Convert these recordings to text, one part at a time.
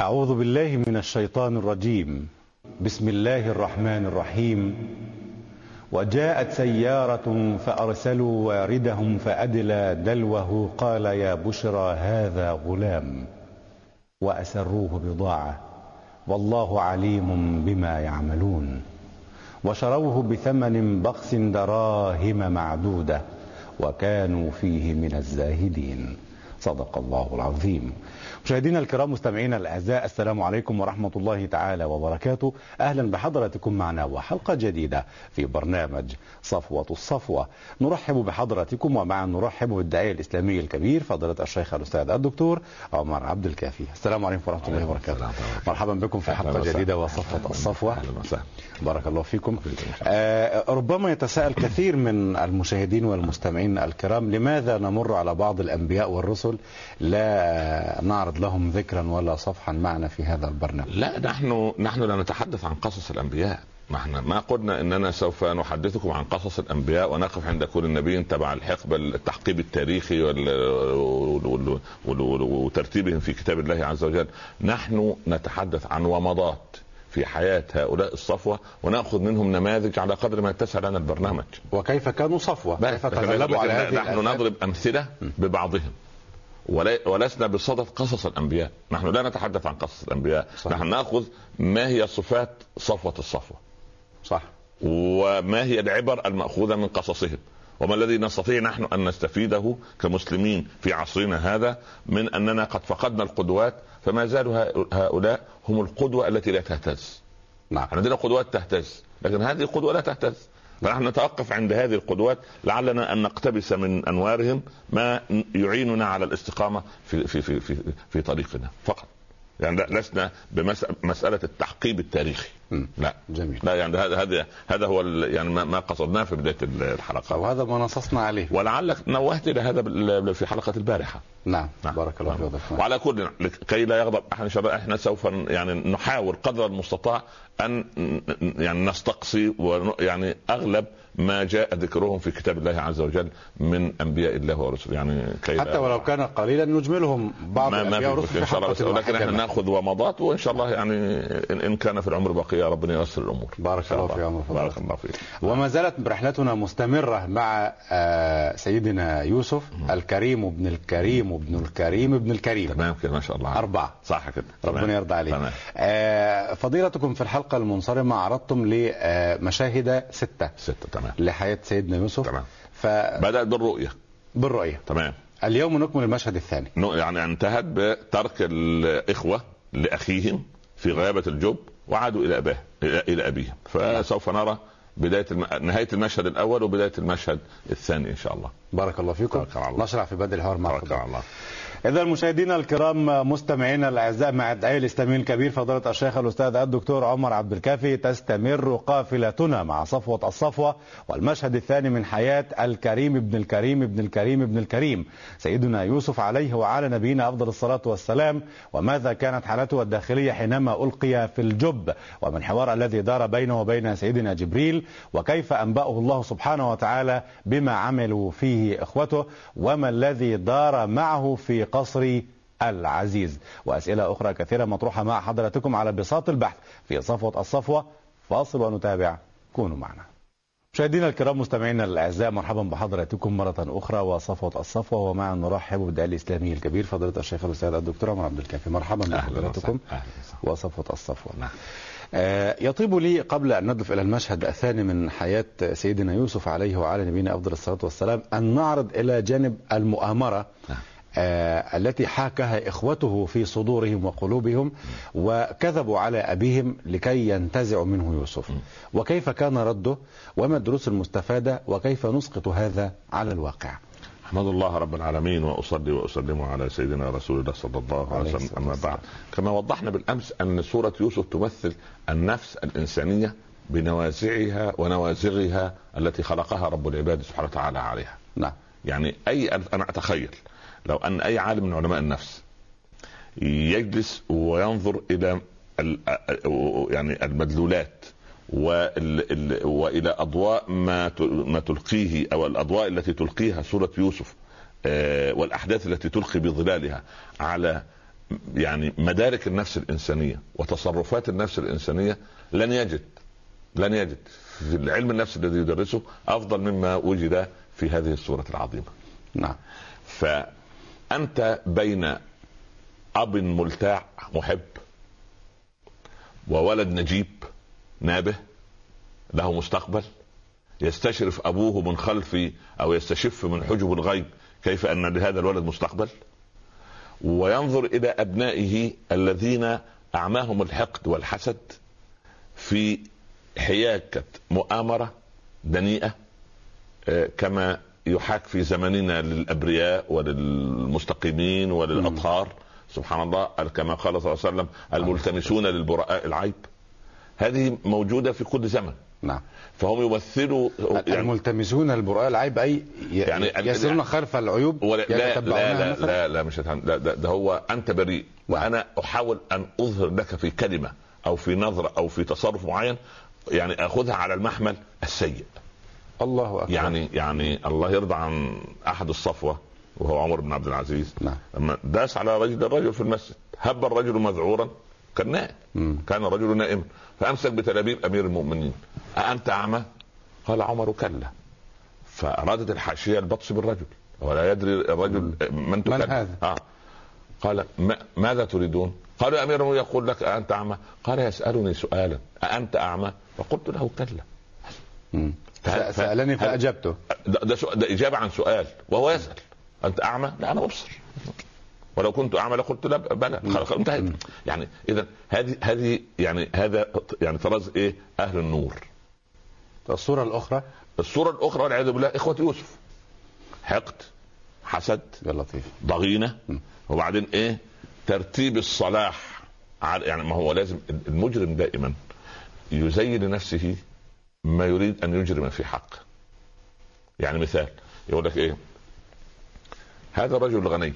أعوذ بالله من الشيطان الرجيم. بسم الله الرحمن الرحيم. وجاءت سيارة فأرسلوا واردهم فأدلى دلوه. قال يا بشرى هذا غلام. وأسروه بضاعة. والله عليم بما يعملون. وشروه بثمن بخس دراهم معدودة. وكانوا فيه من الزاهدين. صدق الله العظيم. مشاهدينا الكرام مستمعينا الأعزاء السلام عليكم ورحمة الله تعالى وبركاته. أهلا بحضراتكم معنا وحلقة جديدة في برنامج صفوة الصفوة. نرحب بحضراتكم ومعا نرحب بالداعية الاسلامي الكبير فضيلة الشيخ الأستاذ الدكتور عمر عبد الكافي. السلام عليكم ورحمة الله وبركاته. مرحبا بكم في حلقة جديدة وصفوة الصفوة. بارك الله فيكم. آه ربما يتساءل كثير من المشاهدين والمستمعين الكرام لماذا نمر على بعض الأنبياء والرسل لا نعرض لهم ذكرا ولا صفحا معنا في هذا البرنامج. لا نحن نحن لا نتحدث عن قصص الأنبياء. ما إحنا ما قلنا إننا سوف نحدثكم عن قصص الأنبياء ونقف عند كل نبي تبع الحقبه التحقيب التاريخي وترتيبهم في كتاب الله عز وجل. نحن نتحدث عن ومضات في حياة هؤلاء الصفوة ونأخذ منهم نماذج على قدر ما يتسع لنا البرنامج. وكيف كانوا صفوة؟ كيف تغلبوا على هذه نحن نضرب أمثلة ببعضهم. ولسنا بصدد قصص الأنبياء، نحن لا نتحدث عن قصص الأنبياء، صحيح. نحن نأخذ ما هي صفات صفوة الصفوة. صح وما هي العبر المأخوذة من قصصهم، وما الذي نستطيع نحن أن نستفيده كمسلمين في عصرنا هذا من أننا قد فقدنا القدوات فما زالوا هؤلاء هم القدوة التي لا تهتز. نعم. عندنا قدوات تهتز، لكن هذه القدوة لا تهتز. فنحن نتوقف عند هذه القدوات لعلنا أن نقتبس من أنوارهم ما يعيننا على الاستقامة في في في في, في طريقنا فقط. يعني لسنا بمساله التحقيب التاريخي. لا. جميل. لا يعني هذا هذا هذا هو يعني ما قصدناه في بداية الحلقة. وهذا ما نصصنا عليه. ولعلك نوهت إلى هذا في حلقة البارحة. نعم, نعم. بارك الله فيك نعم. وعلى كل كي لا يغضب احد الله إحنا سوف يعني نحاول قدر المستطاع أن يعني نستقصي ويعني أغلب ما جاء ذكرهم في كتاب الله عز وجل من أنبياء الله ورسله. يعني كي حتى ولو كان قليلا نجملهم بعض ما الأنبياء والرسل إن شاء الله. ولكن إحنا نأخذ ومضات وإن شاء الله يعني ان كان في العمر بقيه ربنا ييسر الأمور. بارك الله في عمر بارك الله فيك. وما زالت رحلتنا مستمرة مع سيدنا يوسف الكريم ابن الكريم ابن الكريم ابن الكريم. تمام كده ما شاء الله. أربعة. صح كده. ربنا يرضى عليك. تمام. فضيلتكم في الحلقة المنصرمة عرضتم لمشاهد ستة. ستة تمام. لحياة سيدنا يوسف. تمام. ف... بدات بالرؤية. بالرؤية. تمام. اليوم نكمل المشهد الثاني. يعني انتهت بترك الإخوة لأخيهم في غيابه الجب وعادوا إلى اباه إلى أبيهم. فسوف نرى بداية الم... نهاية المشهد الأول وبداية المشهد الثاني إن شاء الله. بارك الله فيكم. بارك الله. نشرع في بدء الحوار مع الله. إذا مشاهدينا الكرام مستمعينا الأعزاء مع الداعية الإسلامي الكبير فضيلة الشيخ الأستاذ الدكتور عمر عبد الكافي تستمر قافلتنا مع صفوة الصفوة والمشهد الثاني من حياة الكريم ابن الكريم ابن الكريم ابن الكريم. سيدنا يوسف عليه وعلى نبينا أفضل الصلاة والسلام. وماذا كانت حالته الداخلية حينما ألقي في الجب؟ ومن الحوار الذي دار بينه وبين سيدنا جبريل؟ وكيف أنبأه الله سبحانه وتعالى بما عملوا فيه إخوته؟ وما الذي دار معه في قصر العزيز. وأسئلة أخرى كثيرة مطروحة مع حضراتكم على بساط البحث في صفوة الصفوة. فاصل ونتابع. كونوا معنا. مشاهدينا الكرام مستمعينا الأعزاء مرحبا بحضراتكم مرة أخرى وصفوة الصفوة. ومعا نرحب بالداعي الإسلامي الكبير فضيلة الشيخ الأستاذ الدكتور عمر عبد الكافي. مرحبا بحضراتكم وصفوة الصفوة. نعم. آه يطيب لي قبل أن ندف إلى المشهد الثاني من حياة سيدنا يوسف عليه وعلى نبينا أفضل الصلاة والسلام أن نعرض إلى جانب المؤامرة. نعم. آه التي حاكها إخوته في صدورهم وقلوبهم وكذبوا على أبيهم لكي ينتزعوا منه يوسف. وكيف كان رده؟ وما الدروس المستفادة؟ وكيف نسقط هذا على الواقع؟ أحمد الله رب العالمين وأصلي وأسلم على سيدنا رسول الله صلى الله عليه وسلم. أما بعد كما وضحنا بالأمس أن سورة يوسف تمثل النفس الإنسانية بنوازعها ونوازغها التي خلقها رب العباد سبحانه وتعالى عليها. نعم. يعني أي أنا أتخيل لو أن أي عالم من علماء النفس يجلس وينظر إلى يعني المدلولات وإلى أضواء ما ما تلقيه أو الأضواء التي تلقيها سورة يوسف والأحداث التي تلقي بظلالها على يعني مدارك النفس الإنسانية وتصرفات النفس الإنسانية لن يجد لن يجد في العلم النفس الذي يدرسه أفضل مما وجد في هذه السورة العظيمة. نعم. فانت بين أب ملتاع محب وولد نجيب نابه له مستقبل يستشرف أبوه من خلف أو يستشف من حجب الغيب كيف أن لهذا الولد مستقبل؟ وينظر إلى أبنائه الذين أعماهم الحقد والحسد في حياكة مؤامرة دنيئة آه، كما يحاك في زمننا للأبرياء وللمستقيمين وللأطهار. سبحان الله كما قال صلى الله عليه وسلم الملتمسون للبراء العيب. هذه موجودة في كل زمن. نعم. فهم يمثلوا يعني الملتمسون البراء العيب أي يعني يسيرون خلف العيوب ولا لا لا, لا لا لا مش لا ده, ده هو أنت بريء. نعم. وأنا أحاول أن أظهر لك في كلمة أو في نظرة أو في تصرف معين يعني أخذها على المحمل السيء. الله أكبر يعني يعني الله يرضى عن أحد الصفوة وهو عمر بن عبد العزيز نعم. لما داس على رجل الرجل في المسجد هب الرجل مذعورا كان نائم كان الرجل نائما فأمسك بتلابيب أمير المؤمنين أأنت أعمى؟ قال عمر كلا فأرادت الحاشية البطش بالرجل ولا يدري الرجل من من هذا؟ آه. قال ما ماذا تريدون؟ قالوا أمير المؤمنين يقول لك أأنت أعمى؟ قال يسألني سؤالا أأنت أعمى؟ فقلت له كلا سألني فأجبته. ده, ده, ده إجابة عن سؤال وهو يسأل. أنت أعمى؟ لا أنا أبصر. ولو كنت أعمى لقلت لا بلى. انتهت يعني إذا هذه هذه يعني هذا يعني طراز إيه؟ أهل النور. الصورة الأخرى؟ الصورة الأخرى والعياذ بالله إخوة يوسف. حقد حسد يا لطيف. ضغينة. وبعدين إيه؟ ترتيب الصلاح. يعني ما هو لازم المجرم دائما يزين لنفسه ما يريد أن يجرم في حقه يعني مثال يقول لك إيه؟ هذا الرجل غني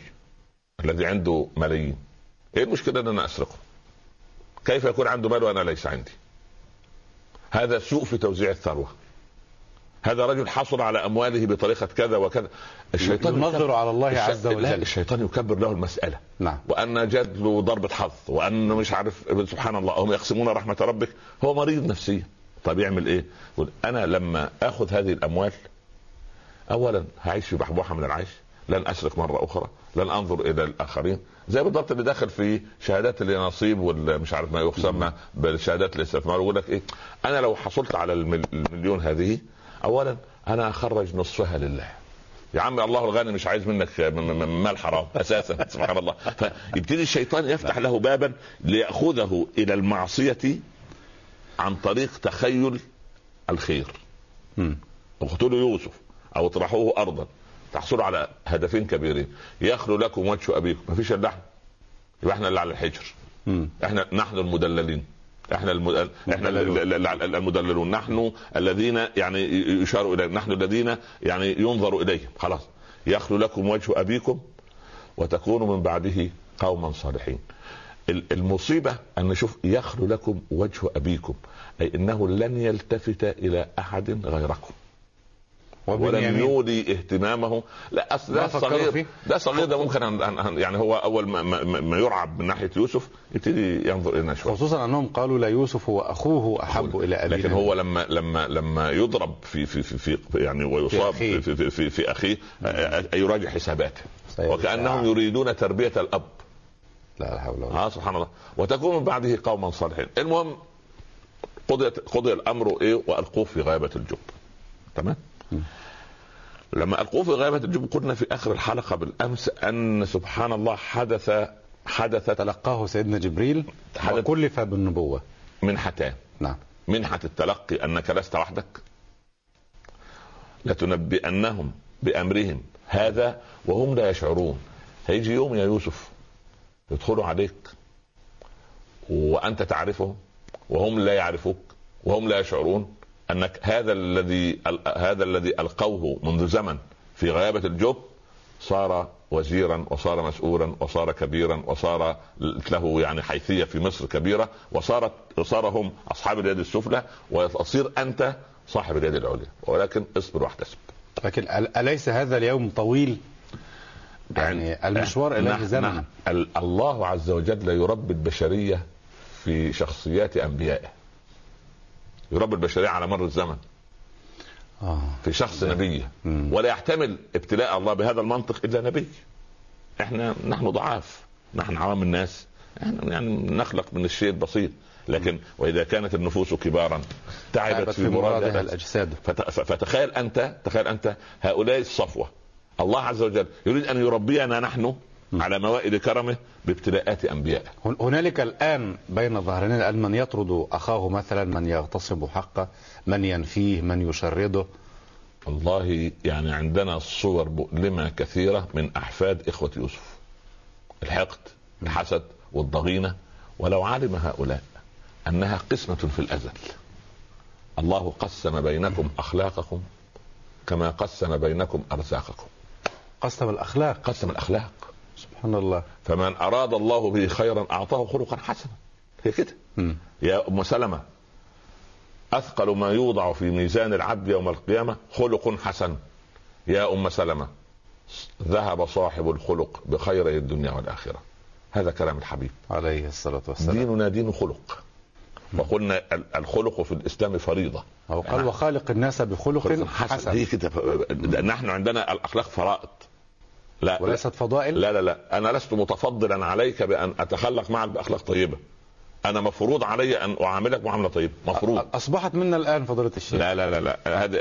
الذي عنده ملايين. إيه المشكلة إن أنا أسرقه؟ كيف يكون عنده مال وأنا ليس عندي؟ هذا سوء في توزيع الثروة. هذا رجل حصل على أمواله بطريقة كذا وكذا. الشيطان ينظر على الله عز وجل. الشيطان يكبر له المسألة. نعم. وأن جد له ضربه حظ وأن مش عارف سبحان الله هم يقسمون رحمة ربك. هو مريض نفسيا. طب يعمل إيه؟ يقول أنا لما آخذ هذه الأموال اولا هعيش في بحبوحة من العيش لن اسرق مرة أخرى لن أنظر إلى الآخرين. زي بالضبط اللي داخل في شهادات النصيب والمش عارف ما يسمى بالشهادات الاستثمار ويقول لك إيه؟ أنا لو حصلت على المليون هذه اولا أنا أخرج نصفها لله. يا عم الله الغني مش عايز منك مال حرام أساسا سبحان الله. فيبتدي الشيطان يفتح له بابا ليأخذه إلى المعصية عن طريق تخيل الخير. اقتلوا يوسف أو اطرحوه ارضا. تحصلوا على هدفين كبيرين. يخلو لكم وجه ابيكم. ما فيش إلا إحنا يبقى إحنا اللي على الحجر. إحنا نحن المدللين. إحنا المدل... إحنا المدللون. نحن الذين يعني يشار اليه نحن الذين يعني ينظر إليهم. خلاص. يخلو لكم وجه أبيكم وتكونوا من بعده قوما صالحين. المصيبة أن نشوف يخلو لكم وجه أبيكم أي إنه لن يلتفت إلى أحد غيركم. ولم يولي اهتمامه. لا أصل ده صغير. ده صغير ده ممكن يعني هو أول ما, ما يرعب من ناحية يوسف يبتدي ينظر إلينا شوية. خصوصا أنهم قالوا لا يوسف واخوه أحب إلى أبيه. لكن هو لما لما لما يضرب في في في, في يعني ويصاب في, في, في, في, في أخيه يراجع حساباته. وكأنهم يريدون تربية الأب. لا حول ولا آه سبحان الله. وتكون من بعده قوما صالحين. المهم قضي قضي الأمر إيه؟ وألقوه في غابه الجب. تمام؟ لما ألقوه في غيابه الجب قلنا في آخر الحلقة بالأمس أن سبحان الله حدث حدث تلقاه سيدنا جبريل وكلف بالنبوة. منحتان نعم. منحة التلقي أنك لست وحدك. لتنبئنهم بأمرهم. هذا وهم لا يشعرون. هيجي يوم يا يوسف. يدخلوا عليك. وأنت تعرفهم وهم لا يعرفوك وهم لا يشعرون أنك هذا الذي هذا الذي ألقوه منذ زمن في غيابة الجب صار وزيرا وصار مسؤولا وصار كبيرا وصار له يعني حيثية في مصر كبيرة وصارت صار هم أصحاب اليد السفلى وتصير أنت صاحب اليد العليا. ولكن اصبر واحتسب. لكن أليس هذا اليوم طويل؟ يعني المشوار إليه زمن. ال- الله عز وجل يربي البشرية في شخصيات أنبيائه. يربي البشرية على مر الزمن. آه. في شخص نبيه. ولا يحتمل ابتلاء الله بهذا المنطق إلا نبي. إحنا نحن ضعاف. نحن عوام الناس. إحنا يعني نخلق من الشيء البسيط. لكن وإذا كانت النفوس كبارا تعبت في مرادها الأجساد. فتخيل انت تخيل أنت هؤلاء الصفوة. الله عز وجل يريد أن يربينا نحن على موائد كرمه بابتلاءات انبيائه هن- هنالك الآن بين ظهرنا الان من يطرد أخاه مثلا من يغتصب حقه من ينفيه من يشرده. والله يعني عندنا صور مؤلمة كثيرة من أحفاد إخوة يوسف. الحقد الحسد والضغينة. ولو علم هؤلاء أنها قسمة في الأزل. الله قسم بينكم أخلاقكم كما قسم بينكم أرزاقكم. قسم الأخلاق. قسم الأخلاق. سبحان الله. فمن أراد الله به خيرا أعطاه خلقا حسنا. هي كده. يا أم سلمة أثقل ما يوضع في ميزان العبد يوم القيامة خلق حسن. يا أم سلمة ذهب صاحب الخلق بخير الدنيا والآخرة. هذا كلام الحبيب. عليه الصلاة والسلام. ديننا دين خلق. وقلنا ال- الخلق في الإسلام فريضة. هو قال وخالق الناس بخلق حسن. هي كده. ف- نحن عندنا الأخلاق فرائض. لا. وليست فضائل؟ لا لا لا. أنا لست متفضلا عليك بأن أتخلق معك بأخلاق طيبة. أنا مفروض علي أن أعاملك معاملة طيبة. مفروض. أصبحت منا الآن فضيلة الشيخ. لا لا لا لا. هذا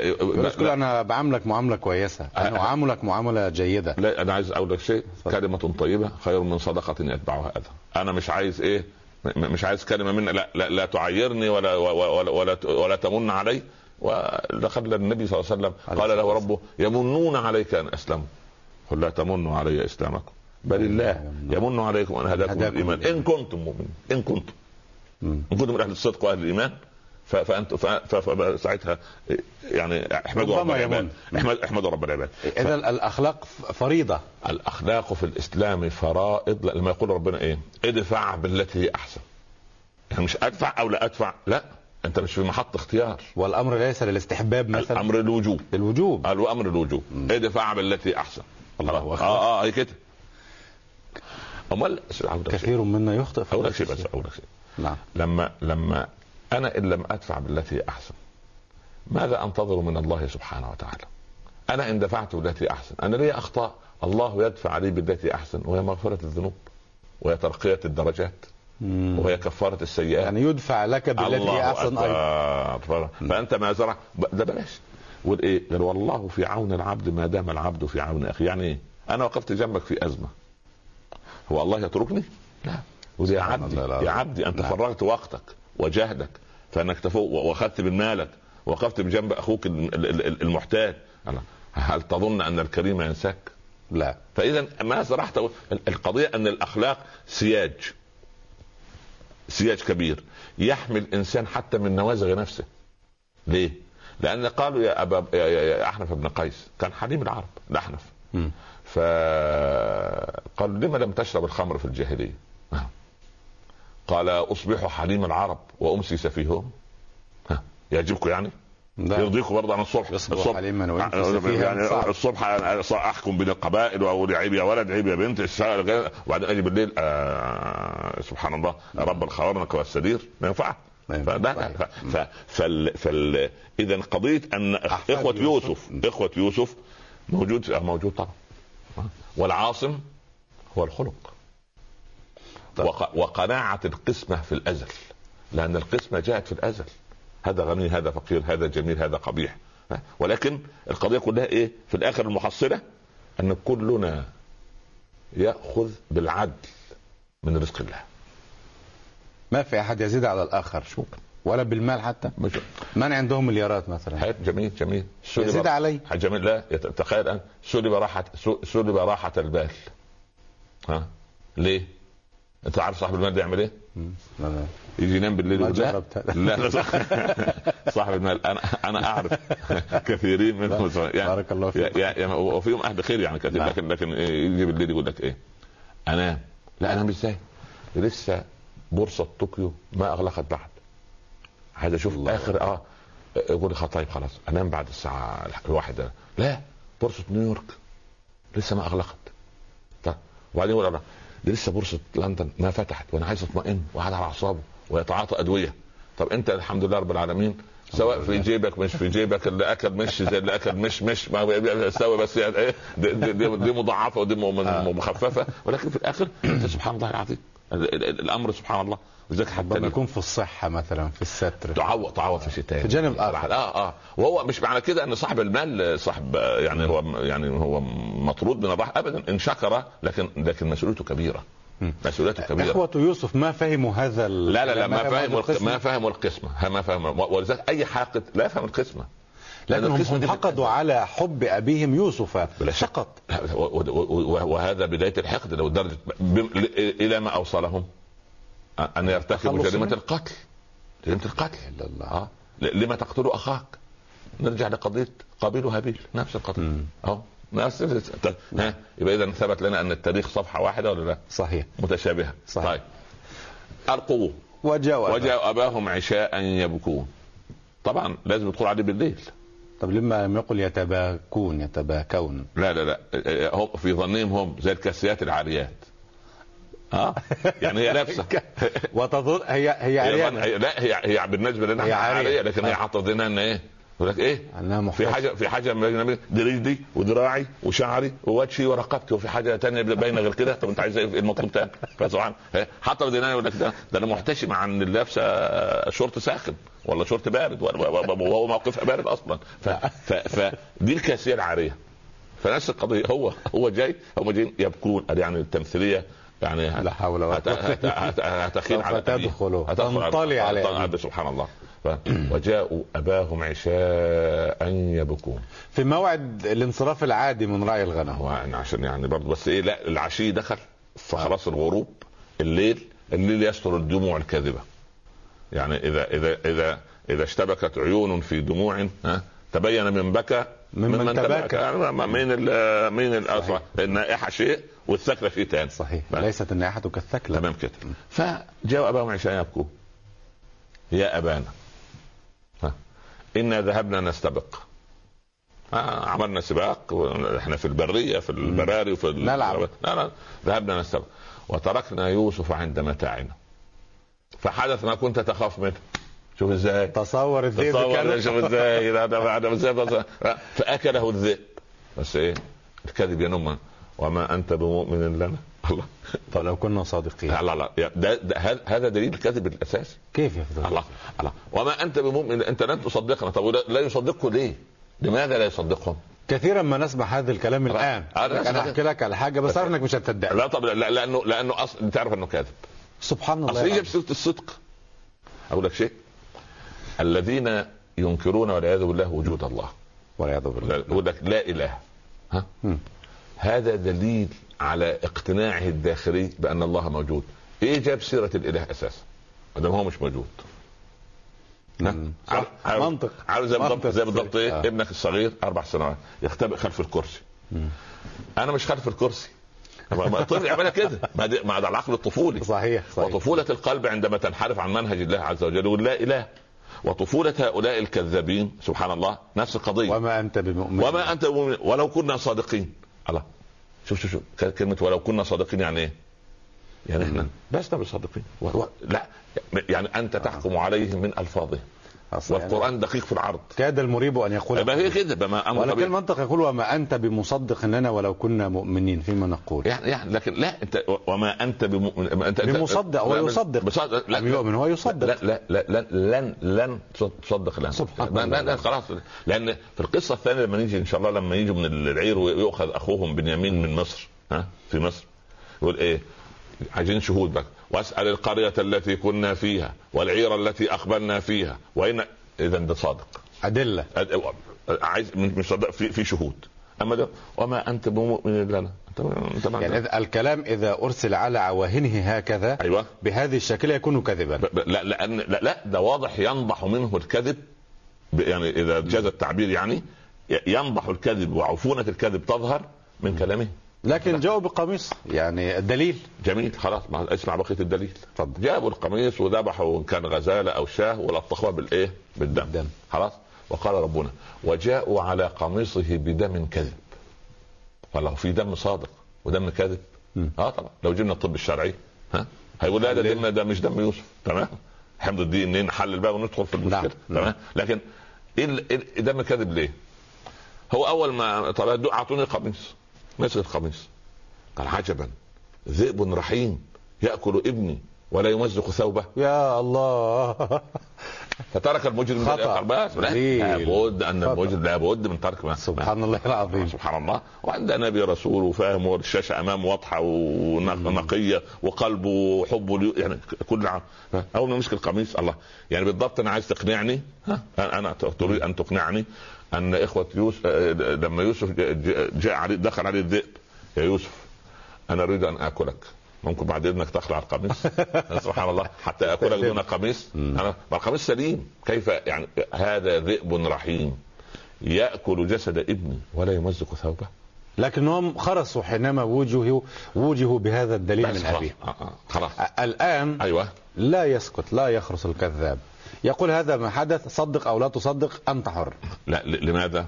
لا, أنا بعاملك معاملة كويسة. أنا أعاملك معاملة جيدة. لا أنا عايز أقول لك شيء. كلمة طيبة خير من صدقة يتبعها أذى. أنا مش عايز إيه؟ مش عايز كلمة من لا لا, لا تعيرني ولا ولا ولا, ولا تمن علي. ودخل النبي صلى الله عليه وسلم قال له ربه يمنون عليك أن اسلموا قل لا تمنوا علي إسلامكم. بل الله يمن عليكم أن هداكم الإيمان. إن كنتم مؤمنين. إن كنتم. إن كنتم من أهل الصدق وأهل الإيمان ف- فانتم ف- ف- فساعتها يعني احمدوا رب العباد. احمد- احمدوا رب العباد. اذا الأخلاق فريضة. الأخلاق في الإسلام فرائض. لما يقول ربنا إيه؟ ادفع بالتي هي أحسن. يعني مش أدفع أو لا أدفع. لا أنت مش في محط اختيار. والأمر ليس للاستحباب مثلا. الأمر الوجوب الوجوب الامر الوجوب ادفع بالتي أحسن. الله أكبر. آه آه هي كده أمال. كثير منا يخطئ في أقول لك شيء بس. أقول لك شيء نعم لما لما أنا إن لم أدفع بالتي أحسن ماذا أنتظر من الله سبحانه وتعالى؟ أنا إن دفعت بالتي أحسن أنا لي أخطاء الله يدفع لي بالتي أحسن وهي مغفرة الذنوب وهي ترقية الدرجات مم. وهي كفارة السيئات يعني يدفع لك بالتي أحسن أيضا. فأنت ما زرع ده بلاش قول إيه؟ قال والله في عون العبد ما دام العبد في عون أخيه، يعني إيه؟ أنا وقفت جنبك في أزمة. هو الله يتركني؟ لا. يا عبدي. يا عبدي أنت. فرغت وقتك وجهدك فإنك تفوق وأخذت من مالك وقفت بجنب أخوك ال- ال- ال- المحتاج أنا- هل تظن أن الكريم ينساك؟ لا فإذا ما زرعت القضية أن الأخلاق سياج سياج كبير يحمي الانسان حتى من نوازغ نفسه ليه؟ لأن قالوا يا ابا يا, يا, أحنف بن قيس كان حليم العرب الاحنف مم. فقالوا لما لم تشرب الخمر في الجاهلية؟ قال أصبح حليم العرب وأمسي سفيههم. ها. يعجبكم يعني؟ يرضيكم برضه عن الصبح. يصبح حليما يعني صعب. الصبح أحكم بين القبائل واقول عيب يا ولد عيب يا بنت وبعدين أجي بالليل آه سبحان الله رب الخوارنق والسرير ما ينفعش ما ينفع. فده ف... ف... فال... فال... إذا قضيه أن إخوة يوسف. إخوة يوسف موجود موجود طبعا. والعاصم هو الخلق. طيب. وق... وقناعة القسمة في الأزل. لأن القسمة جاءت في الأزل. هذا غني هذا فقير هذا جميل هذا قبيح. ولكن القضية كلها إيه؟ في الآخر المحصلة أن كلنا يأخذ بالعدل من رزق الله. ما في أحد يزيد على الآخر شو ولا بالمال حتى مش من عندهم مليارات مثلا حياة جميل جميل سلب- يزيد علي جميل لا تخيل الان سلب راحه سلب راحه البال ها ليه؟ أنت عارف صاحب المال ده يعمل إيه؟ مم. لا لا. يجي ينام بالليل لا. لا لا صح- صاحب المال أنا أنا أعرف كثيرين منهم يعني بارك الله فيك. يا- يا- وفيهم أهل خير يعني كثير. لكن لكن إيه، يجي بالليل يقول لك إيه؟ أنام لا أنام إزاي؟ لسه بورصة طوكيو ما أغلقت بعد. عايز أشوف الله. آخر آه يقول طيب خلاص أنام بعد الساعة الواحدة. لا بورصة نيويورك لسه ما أغلقت. وبعدين يقول الله دي لسه بورصة لندن ما فتحت وأنا عايز أطمئن وقاعد على أعصابه ويتعاطى أدوية. طب أنت الحمد لله رب العالمين سواء في جيبك مش في جيبك اللي أكل مش زي اللي أكل مش مش ما يستوي بس يعني إيه دي, دي, دي, دي مضاعفة ودي م- مخففة. ولكن في الآخر انت سبحان الله العظيم. ال- ال- الأمر سبحان الله. لذلك حتى ربما يكون في الصحة مثلا في الستر. تعوض تعوض في شيء تاني في الجانب الآخر. آه آه وهو مش معنى كده إن صاحب المال صاحب يعني هو يعني هو مطرود من الراحة. ابدا إن شكر لكن لكن مسؤوليته كبيرة. مسؤوليته كبيرة. إخوة يوسف ما فهموا هذا لا لا لا ما فهموا. ما فهموا القسمة. ما فهموا. ولذلك أي حاقد لا يفهم القسمة. لكن هم حقدوا على حب أبيهم يوسف بلا شك. فقط. وهذا بداية الحقد لو ل- إلى ما أوصلهم؟ أن يرتكبوا منه. القتل. جريمة القتل. الله. ل- لما تقتل أخاك؟ نرجع لقضية قابيل وهابيل نفس القضية. مم. أهو. نفس ت- ها يبقى إذا ثبت لنا أن التاريخ صفحة واحدة ولا لا؟ صحيح. متشابهة. صحيح. طيب. القوة. وجاء وجاء أباهم عشاء يبكون. طبعا لازم يدخل عليه بالليل. طب لما لم يقل يتباكون يتباكون. لا لا لا. هم في ظنهم هم زي الكاسيات العاريات. آه يعني هي لابسه وتظن هي هي عريانة هي لا هي هي بالنسبة لنا هي. عارية. لكن هي. حاطه ذهنها إن إيه؟ يقول لك إيه؟ أنها في حاجة في حاجة دي رجلي وذراعي وشعري ووجهي ورقبتي. وفي حاجة تانية باينة غير كده؟ طب أنت عايز إيه؟ المطلوب تاني؟ فسبحان في ذهنها يقول لك ده ده أنا محتشم عن اللي لابسة شورت ساخن. ولا شورت بارد وهو موقفها بارد أصلا. فدي الكاسيه العاريه فنفس القضية هو هو جاي هم جايين يبكون يعني التمثيلية يعني لا حول ولا هت- هتخين على. تدخل هتدخل تنطلي على تنطلي أبيه. سبحان الله. وجاءوا أباهم عشاء يبكون. في موعد الانصراف العادي من رأي الغنم. يعني عشان يعني برضه بس إيه لا العشي دخل فخلاص الغروب الليل الليل يستر الدموع الكاذبة. يعني إذا إذا إذا إذا اشتبكت عيون في دموع ها تبين من بكى ممن تباكى. يعني ما- مين ال مين الاصل النائحة شيء والثكله شيء ثاني صحيح. بقى. ليست النائحة كالثكلة تمام كده. فجاء اباهم عشاء يبكون يا أبانا. ها. إنا ذهبنا نستبق. آه عملنا سباق إحنا في البرية في البراري وفي نلعب. لا لا. ذهبنا نستبق. وتركنا يوسف عند متاعنا. فحدث ما كنت تخاف منه. شوف إزاي. تصور الذئب تصور شوف إزاي. لا ده بعد إزاي فأكله الذئب. بس إيه؟ الكذب ينم. وما أنت بمؤمن لنا. الله. طب لو كنا صادقين. لا لا لا. يا- ده, ده هذا- دليل الكذب الأساسي. كيف يفضل؟ الله. الله. وما أنت بمؤمن أنت لن تصدقنا. طب لا يصدقه ليه؟ لماذا لا يصدقهم؟ كثيرا ما نسمع هذا الكلام لا. الآن. أنا. أحكي لك على حاجة بس انك مش هتصدق. لا طب لا لأنه لأنه اصل تعرف إنه كاذب. سبحان الله اصل يجي يا بسيره الصدق. أقول لك شيء. الذين ينكرون والعياذ بالله وجود الله. والعياذ بالله. يقول لك لا إله. ها؟ مم. هذا دليل على اقتناعه الداخلي بأن الله موجود. إيه جاب سيرة الإله أساسا؟ ما دام هو مش موجود. عارف- منطق. عارف زي بالضبط. زي بالضبط إيه؟ آه. ابنك الصغير أربع سنوات يختبئ خلف الكرسي. أنا مش خلف الكرسي. ما- الطفل يعملها كده. ما ده ما ده العقل الطفولي. صحيح صحيح. وطفولة القلب عندما تنحرف عن منهج الله عز وجل يقول لا إله. وطفولة هؤلاء الكذابين سبحان الله نفس القضية. وما أنت بمؤمن. وما أنت بمؤمن. ولو كنا صادقين. الله. شوف شوف شوف. كلمة ولو كنا صادقين يعني إيه؟ يعني إحنا. لسنا بصادقين. و... و... لا. يعني أنت تحكم عليهم من ألفاظهم. يعني والقرآن دقيق في العرض كاد المريب أن يقول ما هي كده بما أمر ولكن. المنطق يقول وما أنت بمصدق اننا ولو كنا مؤمنين فيما نقول يعني يعني لكن لا انت وما أنت بمؤمن انت بمصدق، هو لا، يصدق. بصدق لا لم يؤمن هو يصدق. لا لا لا لن لن لن تصدق لن سبحان لا, الله. لا, لا خلاص لأن في القصة الثانية لما نيجي إن شاء الله لما يجوا من العير ويؤخذ أخوهم بنيامين من مصر ها في مصر يقول إيه عايزين شهود بقى واسأل القرية التي كنا فيها والعير التي اقبلنا فيها. وان اذا ده صادق. أدلة. عايز مش صادق. في, في شهود. أما ده وما أنت بمؤمن لنا انت أنت ما يعني إذا الكلام إذا أرسل على عواهنه هكذا أيوه. بهذه الشكل يكون كذبا. ب- ب- لا لأن لا, لا ده واضح ينضح منه الكذب. ب- يعني إذا جاز التعبير يعني ينضح الكذب وعفونة الكذب تظهر من كلامه. لكن جاءوا بقميص يعني الدليل جميل خلاص ما اسمع بقية الدليل اتفضل. جابوا القميص وذبحوا إن كان غزالة أو شاه ولطخوها بالإيه؟ بالدم بالدم. خلاص وقال ربنا وجاءوا على قميصه بدم كذب فلو في دم صادق ودم كذب. آه طبعا لو جبنا الطب الشرعي ها هيقول لا ده؟ دم ده مش دم يوسف تمام حمض الدي ان إيه نحلل بقى وندخل في المشكلة نعم. تمام نعم. لكن إيه إيه دم كذب ليه؟ هو أول ما طلع أعطوني قميص مسك القميص قال عجبا. ذئب رحيم يأكل ابني ولا يمزق ثوبه. يا الله. فترك المجرم خطأ. لابد أن. المجرم لابد من ترك ما سبحان الله العظيم. سبحان الله. وعندنا نبي رسول وفاهم والشاشة أمام واضحة ونقيه وقلبه وحبه لي- يعني كل عام. أول ما مسك القميص الله. يعني بالضبط أنا عايز تقنعني. ها أنا تريد أن تقنعني. أن إخوة يوسف آه، لما يوسف جاء- عليه دخل عليه الذئب. يا يوسف أنا أريد أن آكلك. ممكن بعد إذنك تخلع القميص. سبحان الله حتى آكلك دون قميص. أنا القميص سليم. كيف يعني؟ هذا ذئب رحيم. يأكل جسد ابني ولا يمزق ثوبه. لكنهم خرسوا حينما وجهوا وجهوا بهذا الدليل من ابيه آه، آه، خلاص. الآن أيوه. لا يسكت لا يخرس الكذاب. يقول هذا ما حدث صدق أو لا تصدق أنت حر. لا لماذا؟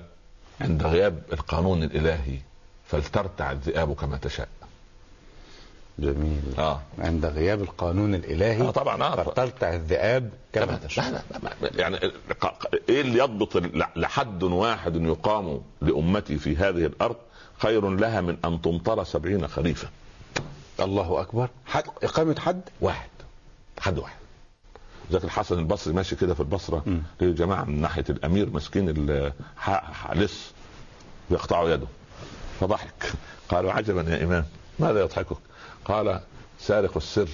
عند غياب القانون الإلهي فلترتع الذئاب كما تشاء. جميل. آه. عند غياب القانون الإلهي آه، طبعا، آه. فترتع الذئاب كما تشاء. لا لا يعني إيه اللي يضبط لحد واحد يقام لأمتي في هذه الأرض خير لها من أن تمطر سبعين خريفا الله أكبر. حد إقامة حد؟ واحد. حد واحد. ذاك الحسن البصري ماشي كده في البصرة. ليه جماعة من ناحية الأمير ح- لص يقطعوا يده. فضحك. قالوا عجبا يا إمام ماذا يضحكك؟ قال سارق السر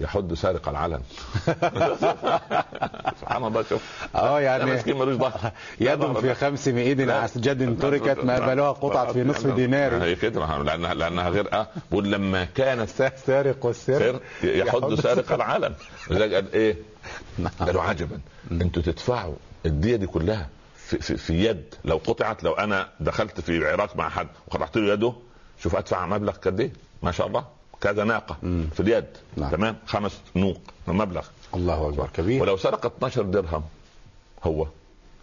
يحد سارق العلن. سبحان الله شوف. آه يعني مسكين ملوش ظهر يد في خمس مئيد. عسجد تركت ما بالها قطعت في نصف دينار. هي كده لانها لأنها غير آه بقول لما كانت سارق والسر سر يحد سارق العلن. لذلك قال إيه؟ نعم. قالوا عجبا. أنتوا تدفعوا الدية دي كلها في, في, في يد. لو قطعت لو أنا دخلت في عراك مع حد وقطعت له يده شوف أدفع مبلغ قد إيه؟ ما شاء الله. كذا ناقة مم. في اليد. نعم. تمام؟ خمس نوق مبلغ. الله أكبر. كبير. ولو سرق 12 درهم هو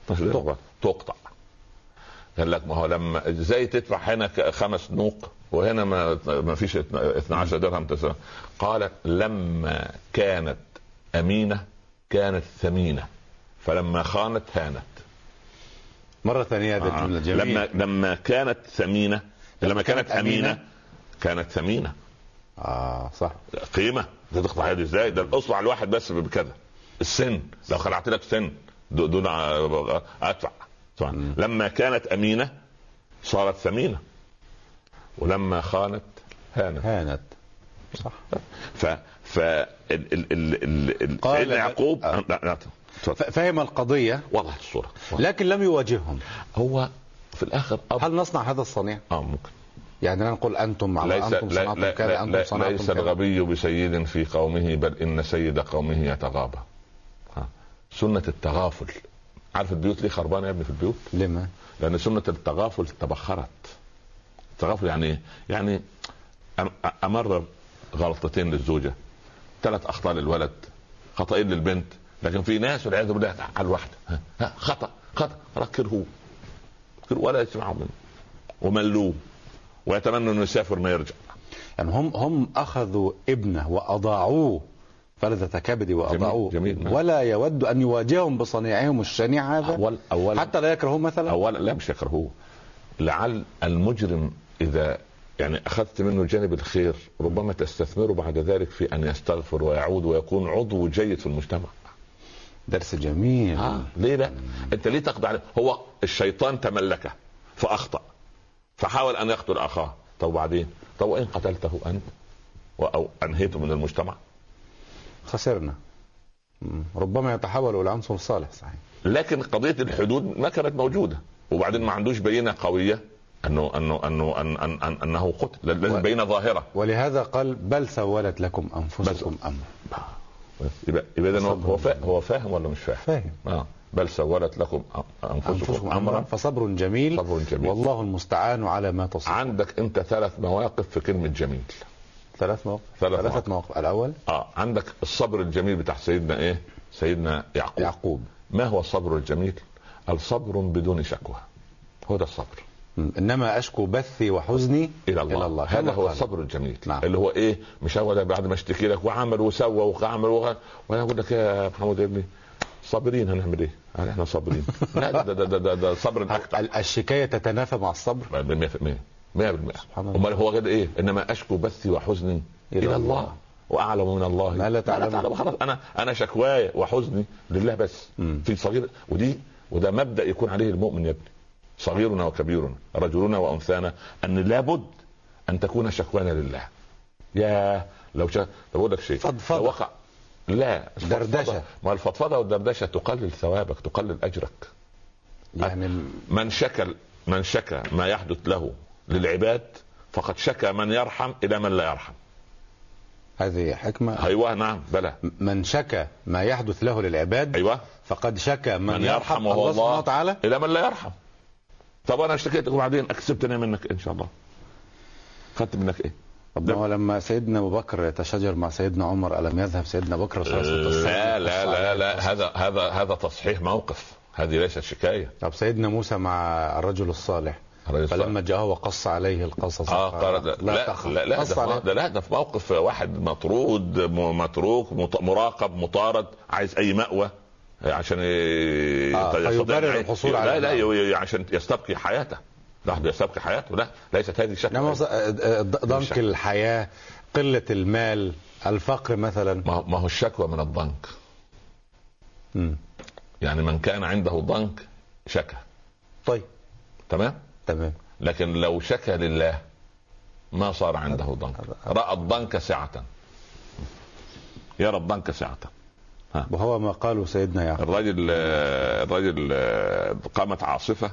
12 درهم. تقطع. قال لك ما هو لما إزاي تدفع هنا خمس نوق وهنا ما ما فيش 12 درهم تسرق قالت لما كانت أمينة كانت ثمينة فلما خانت هانت. مرة ثانية هذه آه. الجملة. جميله لما لما كانت ثمينة لما كانت أمينة. أمينة. كانت ثمينة. آه صح. قيمة. ده تقطع يدي إزاي؟ ده الاصبع الواحد بس بكذا. السن. لو خلعت لك سن. دو- دون أدفع. طبعا. لما كانت أمينة صارت ثمينة. ولما خانت هانت. هانت. صح. ف ف ال... ال... ال... ال... ال... قال- سيدنا يعقوب آه. ف- فهم القضية وضحت الصورة لكن لم يواجههم هو في الآخر أب... هل نصنع هذا الصنيع؟ آه ممكن يعني لا نقول أنتم على ليس أنتم صنعتم لا كذا أنتم صنعتم ليس الغبي بسيد في قومه بل إن سيد قومه يتغابى. سنة التغافل عارف البيوت ليه خربانة يا ابني في البيوت؟ لما؟ لأن سنة التغافل تبخرت التغافل يعني؟ يعني امرر غلطتين للزوجة ثلاث أخطاء للولد خطأين للبنت لكن في ناس والعياذ بالله على الواحده خطأ خطأ. ركره ولا يسمعوا منه. وملوه. ويتمنى إنه يسافر ما يرجع. يعني هم هم أخذوا ابنه وأضاعوه فلذة كبدي وأضاعوه. جميل، جميل. ولا يود أن يواجههم بصنيعهم الشنيع هذا؟ أول أول. حتى لا يكرهوه مثلا؟ اولا لا مش يكرهوه. لعل المجرم إذا يعني أخذت منه جانب الخير ربما تستثمره بعد ذلك في أن يستغفر ويعود ويكون عضو جيد في المجتمع. درس جميل. آه. ليه لا أنت ليه تقضي عليه؟ هو الشيطان تملكه فأخطأ فحاول أن يقتل أخاه. طب وبعدين؟ طب وإن قتلته أنت؟ أو أنهيته من المجتمع؟ خسرنا. ربما يتحول إلى عنصر صالح صحيح. لكن قضية الحدود ما كانت موجودة وبعدين ما عندوش بينة قوية. أنه أنه أنه أن أن أن أنه قتل. لازم بينه ظاهرة. ولهذا قال بل سولت لكم أنفسكم أمر. يبقى يبقى هو هو فا- هو فاهم ولا مش فاهم؟ فاهم. آه. بل سولت لكم أنفسكم أنفسكم أمرا. أمرا. فصبر جميل. صبر جميل. والله المستعان على ما تصفون عندك أنت ثلاث مواقف في كلمة جميل. ثلاث مواقف؟ ثلاث ثلاثة مواقف. مواقف. الأول؟ آه. عندك الصبر الجميل بتاع سيدنا إيه؟ سيدنا يعقوب. يعقوب. ما هو الصبر الجميل؟ الصبر بدون شكوى. هو ده الصبر. إنما أشكو بثي وحزني إلى الله, إلى الله. هذا هو. الصبر الجميل نعم. اللي هو إيه مش هو بعد ما اشتكي لك وعمل وسوى وعمل وغ... وأنا أقول لك يا محمود ابني صابرين هنعمل إيه؟ إحنا صابرين؟ لا ده ده ده, ده, ده صبر أكتر ال- الشكاية تتنافى مع الصبر 100% 100% سبحان الله. امال هو كده إيه؟ إنما أشكو بثي وحزني إلى إلى الله الله. وأعلم من الله ما لا تعلم. خلاص أنا أنا شكواي وحزني لله بس مم. في صغير ودي وده مبدأ يكون عليه المؤمن يا ابني صغيرنا وكبيرنا رجلنا وأنثانا أن لابد أن تكون شكوانا لله. يا لو شا... طب أقول لك شيء فضفضة. لو وقع لا. الفضفضة- ما الفضفضة والدردشة تقلل ثوابك تقلل أجرك. يعني من شكى من شكى ما يحدث له للعباد فقد شكى من يرحم إلى من لا يرحم. هذه حكمة. أيوه نعم بلى. من شكى ما يحدث له للعباد أيوه. فقد شكى من, من يرحم يرحم الله سبحانه وتعالى. إلى من لا يرحم. طب أنا اشتكيتك وبعدين أكسبتني منك إن شاء الله. خدت منك إيه؟ طب ما هو لما سيدنا أبو بكر يتشاجر مع سيدنا عمر ألم يذهب سيدنا أبو بكر لا لا لا لا هذا هذا هذا تصحيح موقف. هذه ليست شكاية. طب سيدنا موسى مع الرجل الصالح. فلما جاءه وقص عليه القصص آه قال لا لا. لا, لا, ده, لا ده في موقف واحد مطرود متروك مراقب مطارد عايز أي مأوى. عشان ي- آه، الحصول لا على لا ي- عشان يستبقي حياته. لا يستبقي حياته. لا ليست هذه انما شكوى ض- آه، ضنك. الحياة قلة المال الفقر مثلا. ما هو- الشكوى من الضنك. يعني من كان عنده ضنك شكى. طيب. تمام؟ تمام. لكن لو شكى لله ما صار عنده ضنك. رأى الضنك سعة. يرى الضنك سعة. وهو ما قاله سيدنا يعقوب. الرجل الرجل قامت عاصفة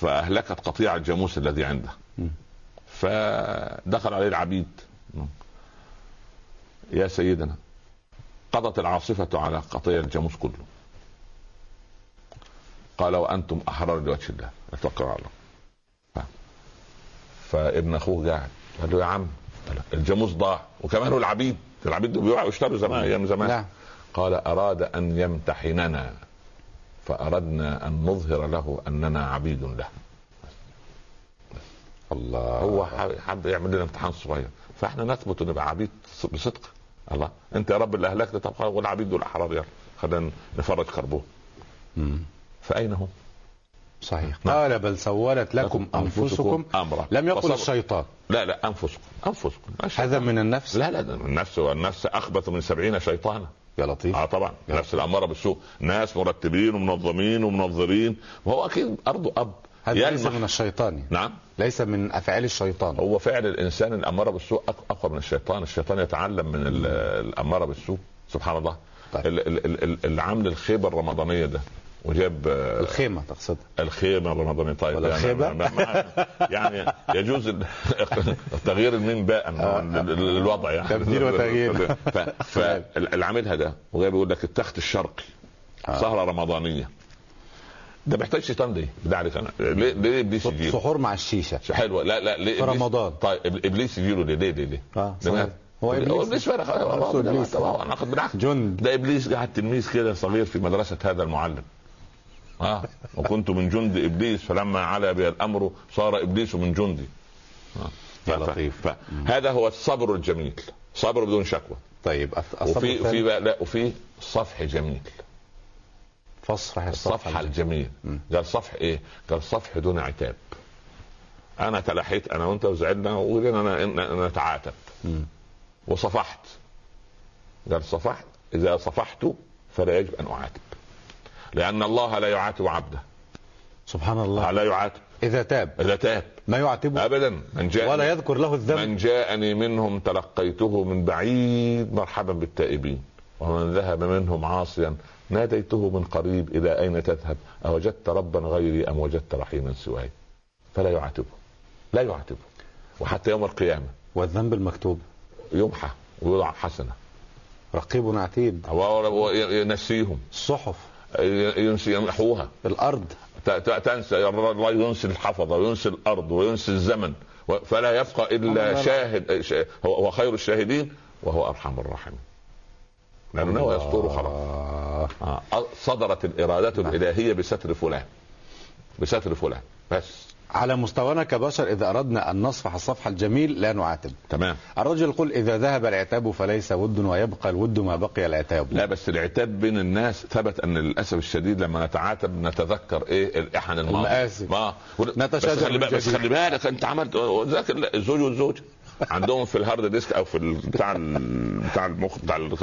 فأهلكت قطيع الجاموس الذي عنده. فدخل عليه العبيد. يا سيدنا قضت العاصفة على قطيع الجاموس كله. قال وأنتم أحرار لوجه الله. اتوكلوا على الله. فابن أخوه قاعد. قال له يا عم الجاموس ضاع. وكمان هو العبيد. العبيد دول بيبيعوا ويشتروا زمان أيام زمان. نعم. قال أراد أن يمتحننا فأردنا أن نظهر له أننا عبيد له. الله. هو حب- حب يعمل لنا امتحان صغير فإحنا نثبت نبقى عبيد بصدق. الله. أنت يا رب اللي أهلكت طب والعبيد دول احرار يلا. خلينا نفرج مم. فأين هم؟ صحيح. نعم. قال بل سولت لكم أنفسكم أمرا. لم يقل وصبر. الشيطان. لا لا أنفسكم. أنفسكم. هذا من النفس؟ لا لا النفس. والنفس أخبث من سبعين شيطانا. يا لطيف. آه طبعا. نفس الأمارة بالسوء ناس مرتبين ومنظمين ومنظرين. وهو أكيد أرضه أب. هذا ليس يلمح من الشيطان. نعم. ليس من أفعال الشيطان. هو فعل الإنسان الأمارة بالسوء أقوى من الشيطان. الشيطان يتعلم من ال- الأمارة بالسوء سبحان الله. طيب. ال- ال- ال- ال- اللي عامل الخيبة الرمضانية ده. وجاب آه، الخيمه تقصد الخيمه الرمضانيه طيب ولا يعني- يعني يجوز تغيير الميم باء لل- لل- للوضع يعني تبديل وتغيير. فاللي عاملها ده وجاي بيقول لك التخت الشرقي آه. سهره رمضانيه ده محتاج شيطان ليه؟ بالله عليك أنا ليه ليه ابليس يجيله؟ سحور مع الشيشه حلوة لا لا ليه في رمضان. طيب ابليس يجيله ليه ليه ليه ليه؟ آه. هو هو ابليس ابليس فرق نفسه إبليس. بالعكس جند ده ابليس قاعد تلميذ كده صغير في مدرسه هذا المعلم آه. وكنت من جند إبليس فلما علا بي الأمر صار إبليس من جندي. آه. يا لطيف. فهذا هو الصبر الجميل. صبر بدون شكوى. طيب وفي في بقى لا وفي صفح جميل. فصفح الصفحه الجميل. قال صفح إيه؟ قال صفح دون عتاب. أنا تلحيت أنا وأنت وزعلنا وقلنا أنا- نتعاتب. وصفحت. قال صفحت إذا صفحت فلا يجب أن أعاتب. لأن الله لا يعاتب عبده. سبحان الله. لا يعاتب. إذا تاب. إذا تاب. ما يعاتبه. ابدا. من جاء ولا يذكر له الذنب. من جاءني منهم تلقيته من بعيد مرحبا بالتائبين. ومن ذهب منهم عاصيا ناديته من قريب إلى أين تذهب؟ أوجدت ربا غيري أم وجدت رحيما سواي؟ فلا يعاتبه. لا يعاتبه. وحتى يوم القيامة. والذنب المكتوب. يمحى ويوضع حسنة. رقيب عتيد. وينسيهم. الصحف ينسي يمحوها الأرض. تنسى. رب الله ينسي الحفظة وينسي الأرض وينسي الزمن. فلا يبقى إلا. شاهد شا- هو خير الشاهدين وهو أرحم الراحمين. لأنه يستر خلاص. آه. صدرت الإرادة الإلهية بستر فلان. بستر فلان. بس. على مستوانا كبشر إذا أردنا أن نصفح الصفح الجميل لا نعاتب. تمام. الرجل يقول إذا ذهب العتاب فليس ود ويبقى الود ما بقي العتاب. لا بس العتاب بين الناس ثبت أن للأسف الشديد لما نتعاتب نتذكر إيه الإحن الماضي. ما نتشاجر بس خلي, بالك- بس بالجديد. خلي بالك أنت عملت ذاك الزوج والزوج عندهم في ال hard disk أو في بتاع بتاع المخ بتاع ال-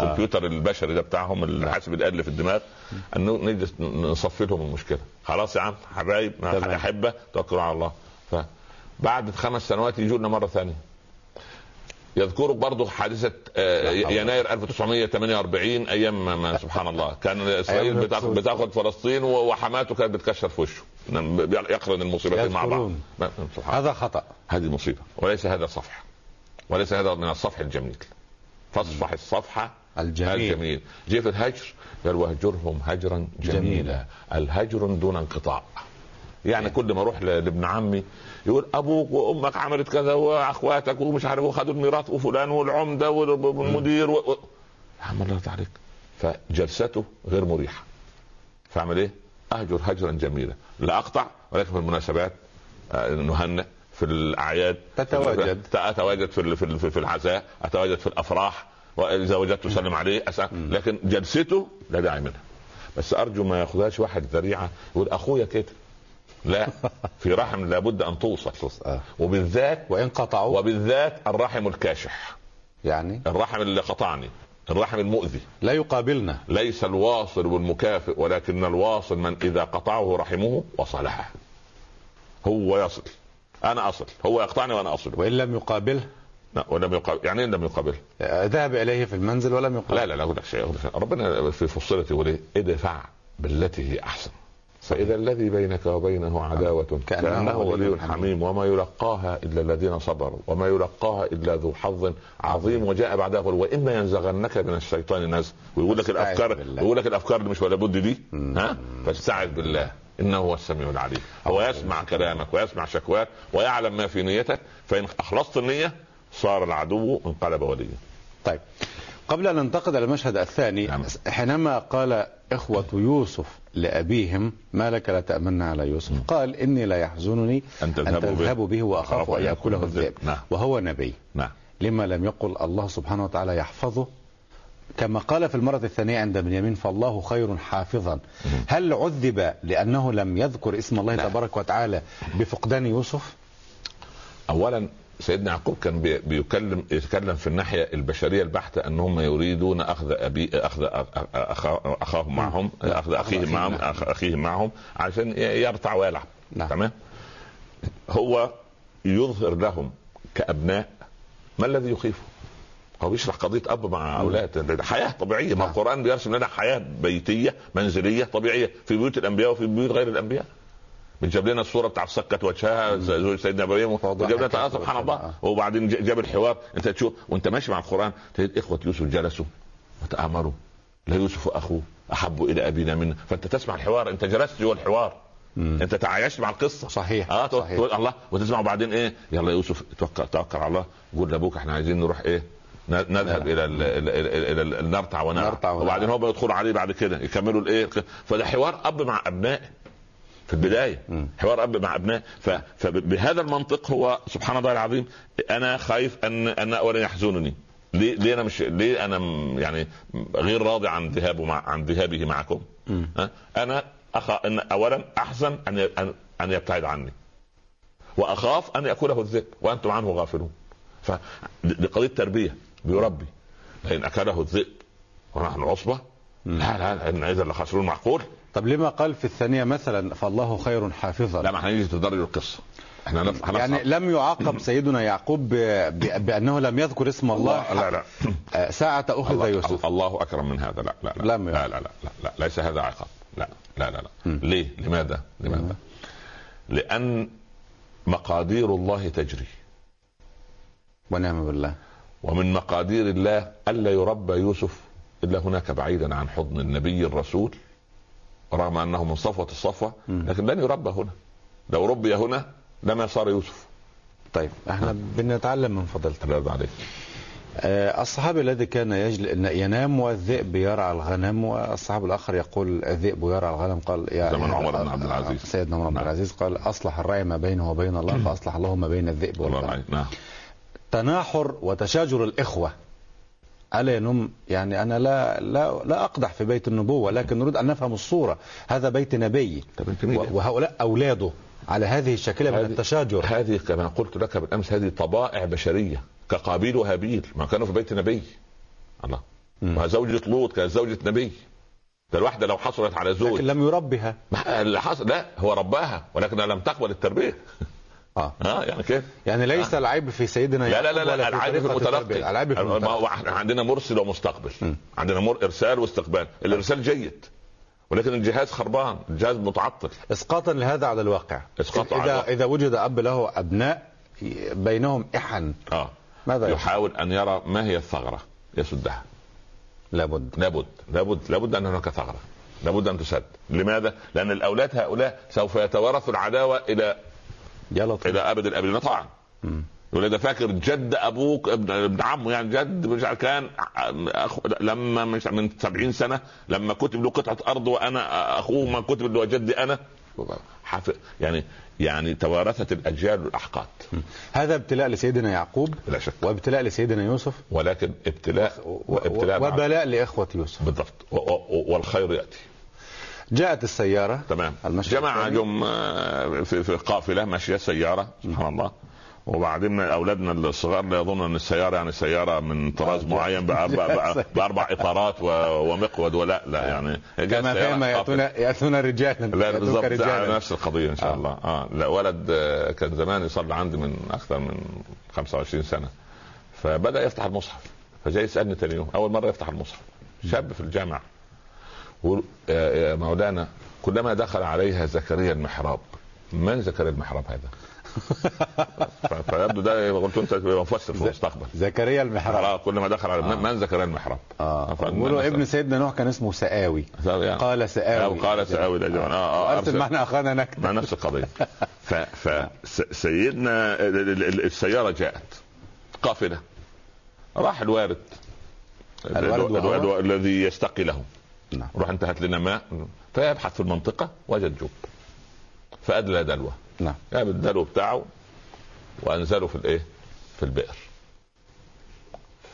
الكمبيوتر البشري ده بتاعهم الحاسب الآلي في الدماغ انه نجلس نصفي لهم المشكلة. خلاص يا عم حبايب. احبه توكلوا على الله. فبعد خمس سنوات يجوا لنا مرة ثانية. يذكروا برضه حادثه آه،. يناير 1948 أيام ما- سبحان الله. كان إسرائيل بتاخد, فلسطين وحماته كانت بتكشر في وشه. نعم، يقرن المصيبتين مع بعض هذا خطأ. هذه مصيبة. وليس هذا صفح وليس هذا من الصفح الجميل. فاصفح الصفحة الجميل. الجميل. جه في الهجر؟ قال واهجرهم هجرا جميلا. جميلا. الهجر دون انقطاع. يعني كل ما أروح لابن عمي يقول أبوك وأمك عملت كذا وأخواتك ومش عارف وخدوا الميراث وفلان والعمدة والمدير و... و... يا عم الله يرضى عليك. فجلسته غير مريحة. فاعمل إيه؟ أهجر هجرا جميلا. لا أقطع ولكن في المناسبات آه، نهنئ في الأعياد. تتواجد. أتواجد في في العزاء. أتواجد في الأفراح. وإذا وجدت اسلم عليه أسأل. لكن جلسته لا داعي منها بس أرجو ما يأخذهاش واحد ذريعة. يقول أخويا كده. لا. في رحم لابد أن توصل آه. وبالذات وإن قطعوا؟ وبالذات الرحم الكاشح. يعني؟ الرحم اللي قطعني. الرحم المؤذي. لا يقابلنا. ليس الواصل والمكافئ ولكن الواصل من إذا قطعه رحمه وصلها هو يصل. أنا أصل. هو يقطعني وأنا اصل وإن لم يقابله؟ لا ولم يقابل. يعني لم يقابل آه، ذهب إليه في المنزل ولم يقابل لا لا لا أقول لك شيء. ربنا في فصلت يقول إيه؟ ادفع بالتي هي أحسن. فإذا الذي بينك وبينه عداوة كأنه كأنه ولي حميم. وما يلقاها إلا الذين صبروا وما يلقاها إلا ذو حظ عظيم وجاء بعدها يقول واما ينزغنك من الشيطان نزغ. ويقول لك بالله. ويقول لك الأفكار اللي مش ولا بد دي. ها؟ فاستعذ بالله إنه هو السميع العليم. هو يسمع كلامك ويسمع شكواك ويعلم ما في نيتك فإن أخلصت النية صار العدو انقلب وليا. طيب. قبل أن ننتقل إلى المشهد الثاني نعم. حينما قال إخوة يوسف لأبيهم ما لك لا تامن على يوسف قال إني لا يحزنني أن تذهبوا به. به وأخاف أخاف أن يأكله الذئب نعم. وهو نبي نعم لما لم يقل الله سبحانه وتعالى يحفظه كما قال في المرة الثانية عند بنيامين فالله خير حافظا هل عذب لأنه لم يذكر اسم الله لا. تبارك وتعالى بفقدان يوسف اولا سيدنا يعقوب كان بي- بيكلم يتكلم في الناحية البشرية البحتة أن هم يريدون أخذ ابي أخذ اخاهم معهم أخذ اخيهم أخيه معهم اخيهم معهم عشان يرتع ويلعب. نعم. تمام؟ هو يظهر لهم كأبناء ما الذي يخيفه؟ هو بيشرح قضية أب مع أولاد. حياة طبيعية. ما نعم. القرآن بيرسم لنا حياة بيتية منزلية طبيعية في بيوت الأنبياء وفي بيوت غير الأنبياء. جاب لنا الصورة بتاعت سكت وجهها زوج سيدنا إبراهيم وجاب لنا سبحان. الله. وبعدين جاب الحوار. انت تشوف وانت ماشي مع القرآن تجد إخوة يوسف جلسوا وتآمروا. لا يوسف أخوه أحب إلى أبينا منا فأنت تسمع الحوار انت جلست جوه الحوار. مم. انت تعايشت مع القصة. صحيح آه تقول صحيح. تقول الله. وتسمع وبعدين إيه؟ يلا يوسف توكل توكل على الله. قول لأبوك إحنا عايزين نروح إيه؟ نذهب إلى ال- إلى إلى إلى ال- نرتع ونلعب نرتع ونلعب. وبعدين هم يدخلوا عليه بعد كده. يكملوا الإيه؟ فده حوار أب مع ابنائه في البداية. حوار أب مع ابنائه ف- فبهذا المنطق هو سبحان الله العظيم أنا خايف ان أن اولا يحزنني ليه ليه أنا مش ليه أنا يعني غير راضي عن ذهابه مع عن ذهابه معكم؟ أنا أخ... أن اولا أحزن أن ان أن يبتعد عني. وأخاف أن يأكله الذئب وأنتم عنه غافلون. فدي قضية تربية. بيربي لأن أكله الذئب ونحن عصبة لا لا إن اذا لخسرون معقول. طب لما قال في الثانية مثلا فالله خير حافظا؟ لا ما هنيجي تدرج القصة. إحنا هنفهم. يعني لم يعاقب سيدنا يعقوب ب... ب... بأنه لم يذكر اسم الله لا لا. آه، ساعة أخذ الله, يوسف. الله أكرم من هذا. لا لا لا. لم لا, لا, لا, لا, لا. ليس هذا عقاب. لا لا لا, لا. ليه؟ لماذا؟ لماذا؟ لأن مقادير الله تجري. ونعم بالله. ومن مقادير الله ألا يربى يوسف إلا هناك بعيدا عن حضن النبي الرسول. رغم أنه من صفوة الصفوة لكن لن يربى هنا. لو ربي هنا لما صار يوسف. طيب إحنا بنتعلم من فضيلتك الله يرضى عليك آه، الصحابي الذي كان يجل... ينام والذئب يرعى الغنم والصحابي الآخر يقول الذئب يرعى الغنم قال يا زمن عمر بن عبد العزيز. سيدنا عمر بن نعم. عبد العزيز قال أصلح الرأي ما بينه وبين الله فأصلح الله ما بين الذئب والغنم. نعم. تناحر وتشاجر الإخوة. ألا ينم يعني أنا لا لا لا أقدح في بيت النبوة لكن نريد أن نفهم الصورة. هذا بيت نبي. وهؤلاء أولاده على هذه الشكلة من التشاجر. هذه كما قلت لك بالأمس هذه طبائع بشرية كقابيل وهابيل ما كانوا في بيت نبي. الله. وزوجة لوط كانت زوجة نبي. ده الواحدة لو حصلت على زوج. لكن لم يربها. اللي حصل لا هو رباها ولكنها لم تقبل التربية. آه. آه يعني كيف يعني ليس العيب في سيدنا لا لا لا, ولا لا العيب في المتلقي. العيب في ما المتلقي إحنا عندنا مرسل ومستقبل. م. عندنا مر إرسال واستقبال. الإرسال جيد ولكن الجهاز خربان الجهاز متعطل. اسقاطا لهذا على الواقع. إسقاطا على إذا الواقع. إذا وجد اب له أبناء بينهم إحن. آه. ماذا؟ يحاول أن يرى ما هي الثغرة يسدها. لابد. لابد لابد لابد أن هناك ثغرة. لابد أن تسد. لماذا؟ لأن الأولاد هؤلاء سوف يتوارثوا العداوة إلى يا لطيف. إلى أبد الأبدين. طبعا. يقول ده فاكر جد أبوك ابن, ابن عمه يعني جد مش كان أخو لما مش من 70 سنة لما كتب له قطعة أرض وأنا أخوه ما كتب له جدي أنا. حف... يعني يعني توارثت الأجيال الاحقاد هذا ابتلاء لسيدنا يعقوب لا شك. وابتلاء لسيدنا يوسف. ولكن ابتلاء و- وابتلاء وبلاء لإخوة يوسف. بالضبط. و- و- والخير يأتي. جاءت السيارة تمام. الثاني. جم آه، في, في قافلة ماشية سيارة سبحان الله. وبعدين أولادنا الصغار لا يظن أن السيارة يعني سيارة من طراز آه، معين باربع بأربع إطارات ومقود ولا لا يعني. كما فيما قافلة. يأتون يأتون رجالا لا على رجالا نفس القضية إن شاء آه. الله. آه لا ولد آه، كان زمان يصلي عندي من أكثر من 25 سنة. فبدأ يفتح المصحف. فجاي يسألني تاني يوم. أول مرة يفتح المصحف. شاب في الجامعة. مولانا كلما دخل عليها زكريا المحراب. من زكريا المحراب هذا؟ فيبدو ده قلت انت مفسر في المستقبل. زكريا المحراب. آه، كلما دخل على من- زكريا المحراب؟ آه. بيقولوا ابن سيدنا نوح كان اسمه سآوي. يعني. قال سآوي. قال سآوي ده. آه، آه، أرسل. معنا أخانا نكتب مع نفس القضية. فسيدنا السيارة جاءت. قافلة. راح الوارد. الذي يستقي له. نعم. روح انت هات لنا ماء فيبحث في المنطقة وجد جب فأدلى دلوة. نعم. جاب الدلو بتاعه وانزله في الإيه؟ في البئر.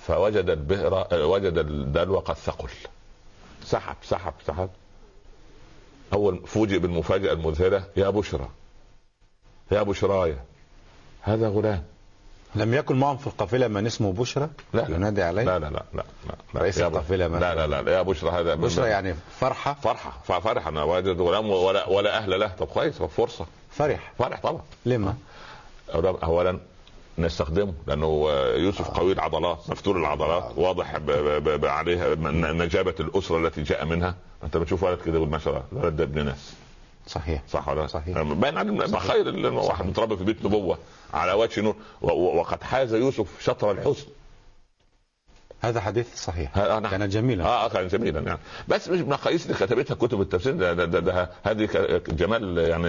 فوجد البئر وجد الدلو قد ثقل. سحب سحب سحب. أول فوجئ بالمفاجأة المذهلة يا بشرى يا بشرايا هذا غلام. لم يكن معهم في القافلة من اسمه بشرى؟ لا. لا ينادي عليه؟ لا لا لا لا, لا, لا. رئيس القافلة مثلا. لا لا لا يا بشرى هذا بشرى يعني فرحة؟ فرحة ف- فرحة. أنا وجد غلام ولا ولا أهل له. طب كويس فرصة. فرح. فرح طبعا. لما؟ اولا نستخدمه لأنه يوسف قوي العضلات مفتول العضلات واضح ب ب ب عليها نجابة الأسرة التي جاء منها. أنت بتشوف ولد كده يقول ما شاء الله ده ابن ناس. صحيح صح ولا لا؟ صحيح. باين عليه خير اللي واحد متربي في بيت نبوة على وجه نور وقد حاز يوسف شطر الحسن هذا حديث صحيح ها- نعم. كان جميلا آه كان جميلا يعني بس مش مقاييس اللي كتبتها كتب التفسير ده, ده, ده, ده هذه جمال يعني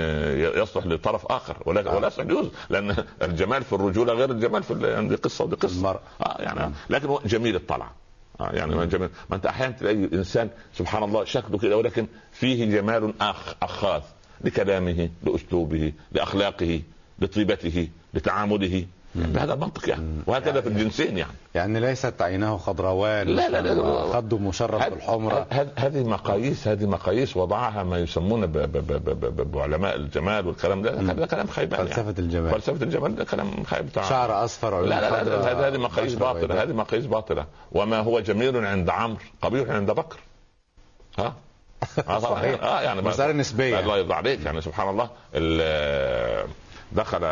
يصلح لطرف آخر ولا آه. ولا يصلح ليوسف لأن الجمال في الرجولة غير الجمال في يعني دي قصة ودي قصة المرء. آه يعني لكن جميل الطلعه آه يعني ما جميل. ما انت أحيانا تلاقي انسان سبحان الله شكله كده ولكن فيه جمال اخ أخاذ لكلامه لأسلوبه لأخلاقه لطيبته لتعامله. بهذا المنطق يعني وهكذا في الجنسين يعني يعني ليست عيناه خضروان لا، لا، لا،. خده مشرب هذ- بالحمرة هذ- هذه مقاييس هذه مقاييس وضعها ما يسمون ب- ب- ب- ب- ب- بعلماء الجمال والكلام ده ده كلام خيبان فلسفة يعني. الجمال. فلسفة الجمال ده كلام خيب بتاع شعر أصفر عيون لا لا لا هذه- مقاييس بيضاء. هذه مقاييس باطلة وما هو جميل عند عمرو قبيح عند بكر ها آه طبعا. آه يعني مسألة نسبية. الله يرضى عليك يعني سبحان الله ال- دخل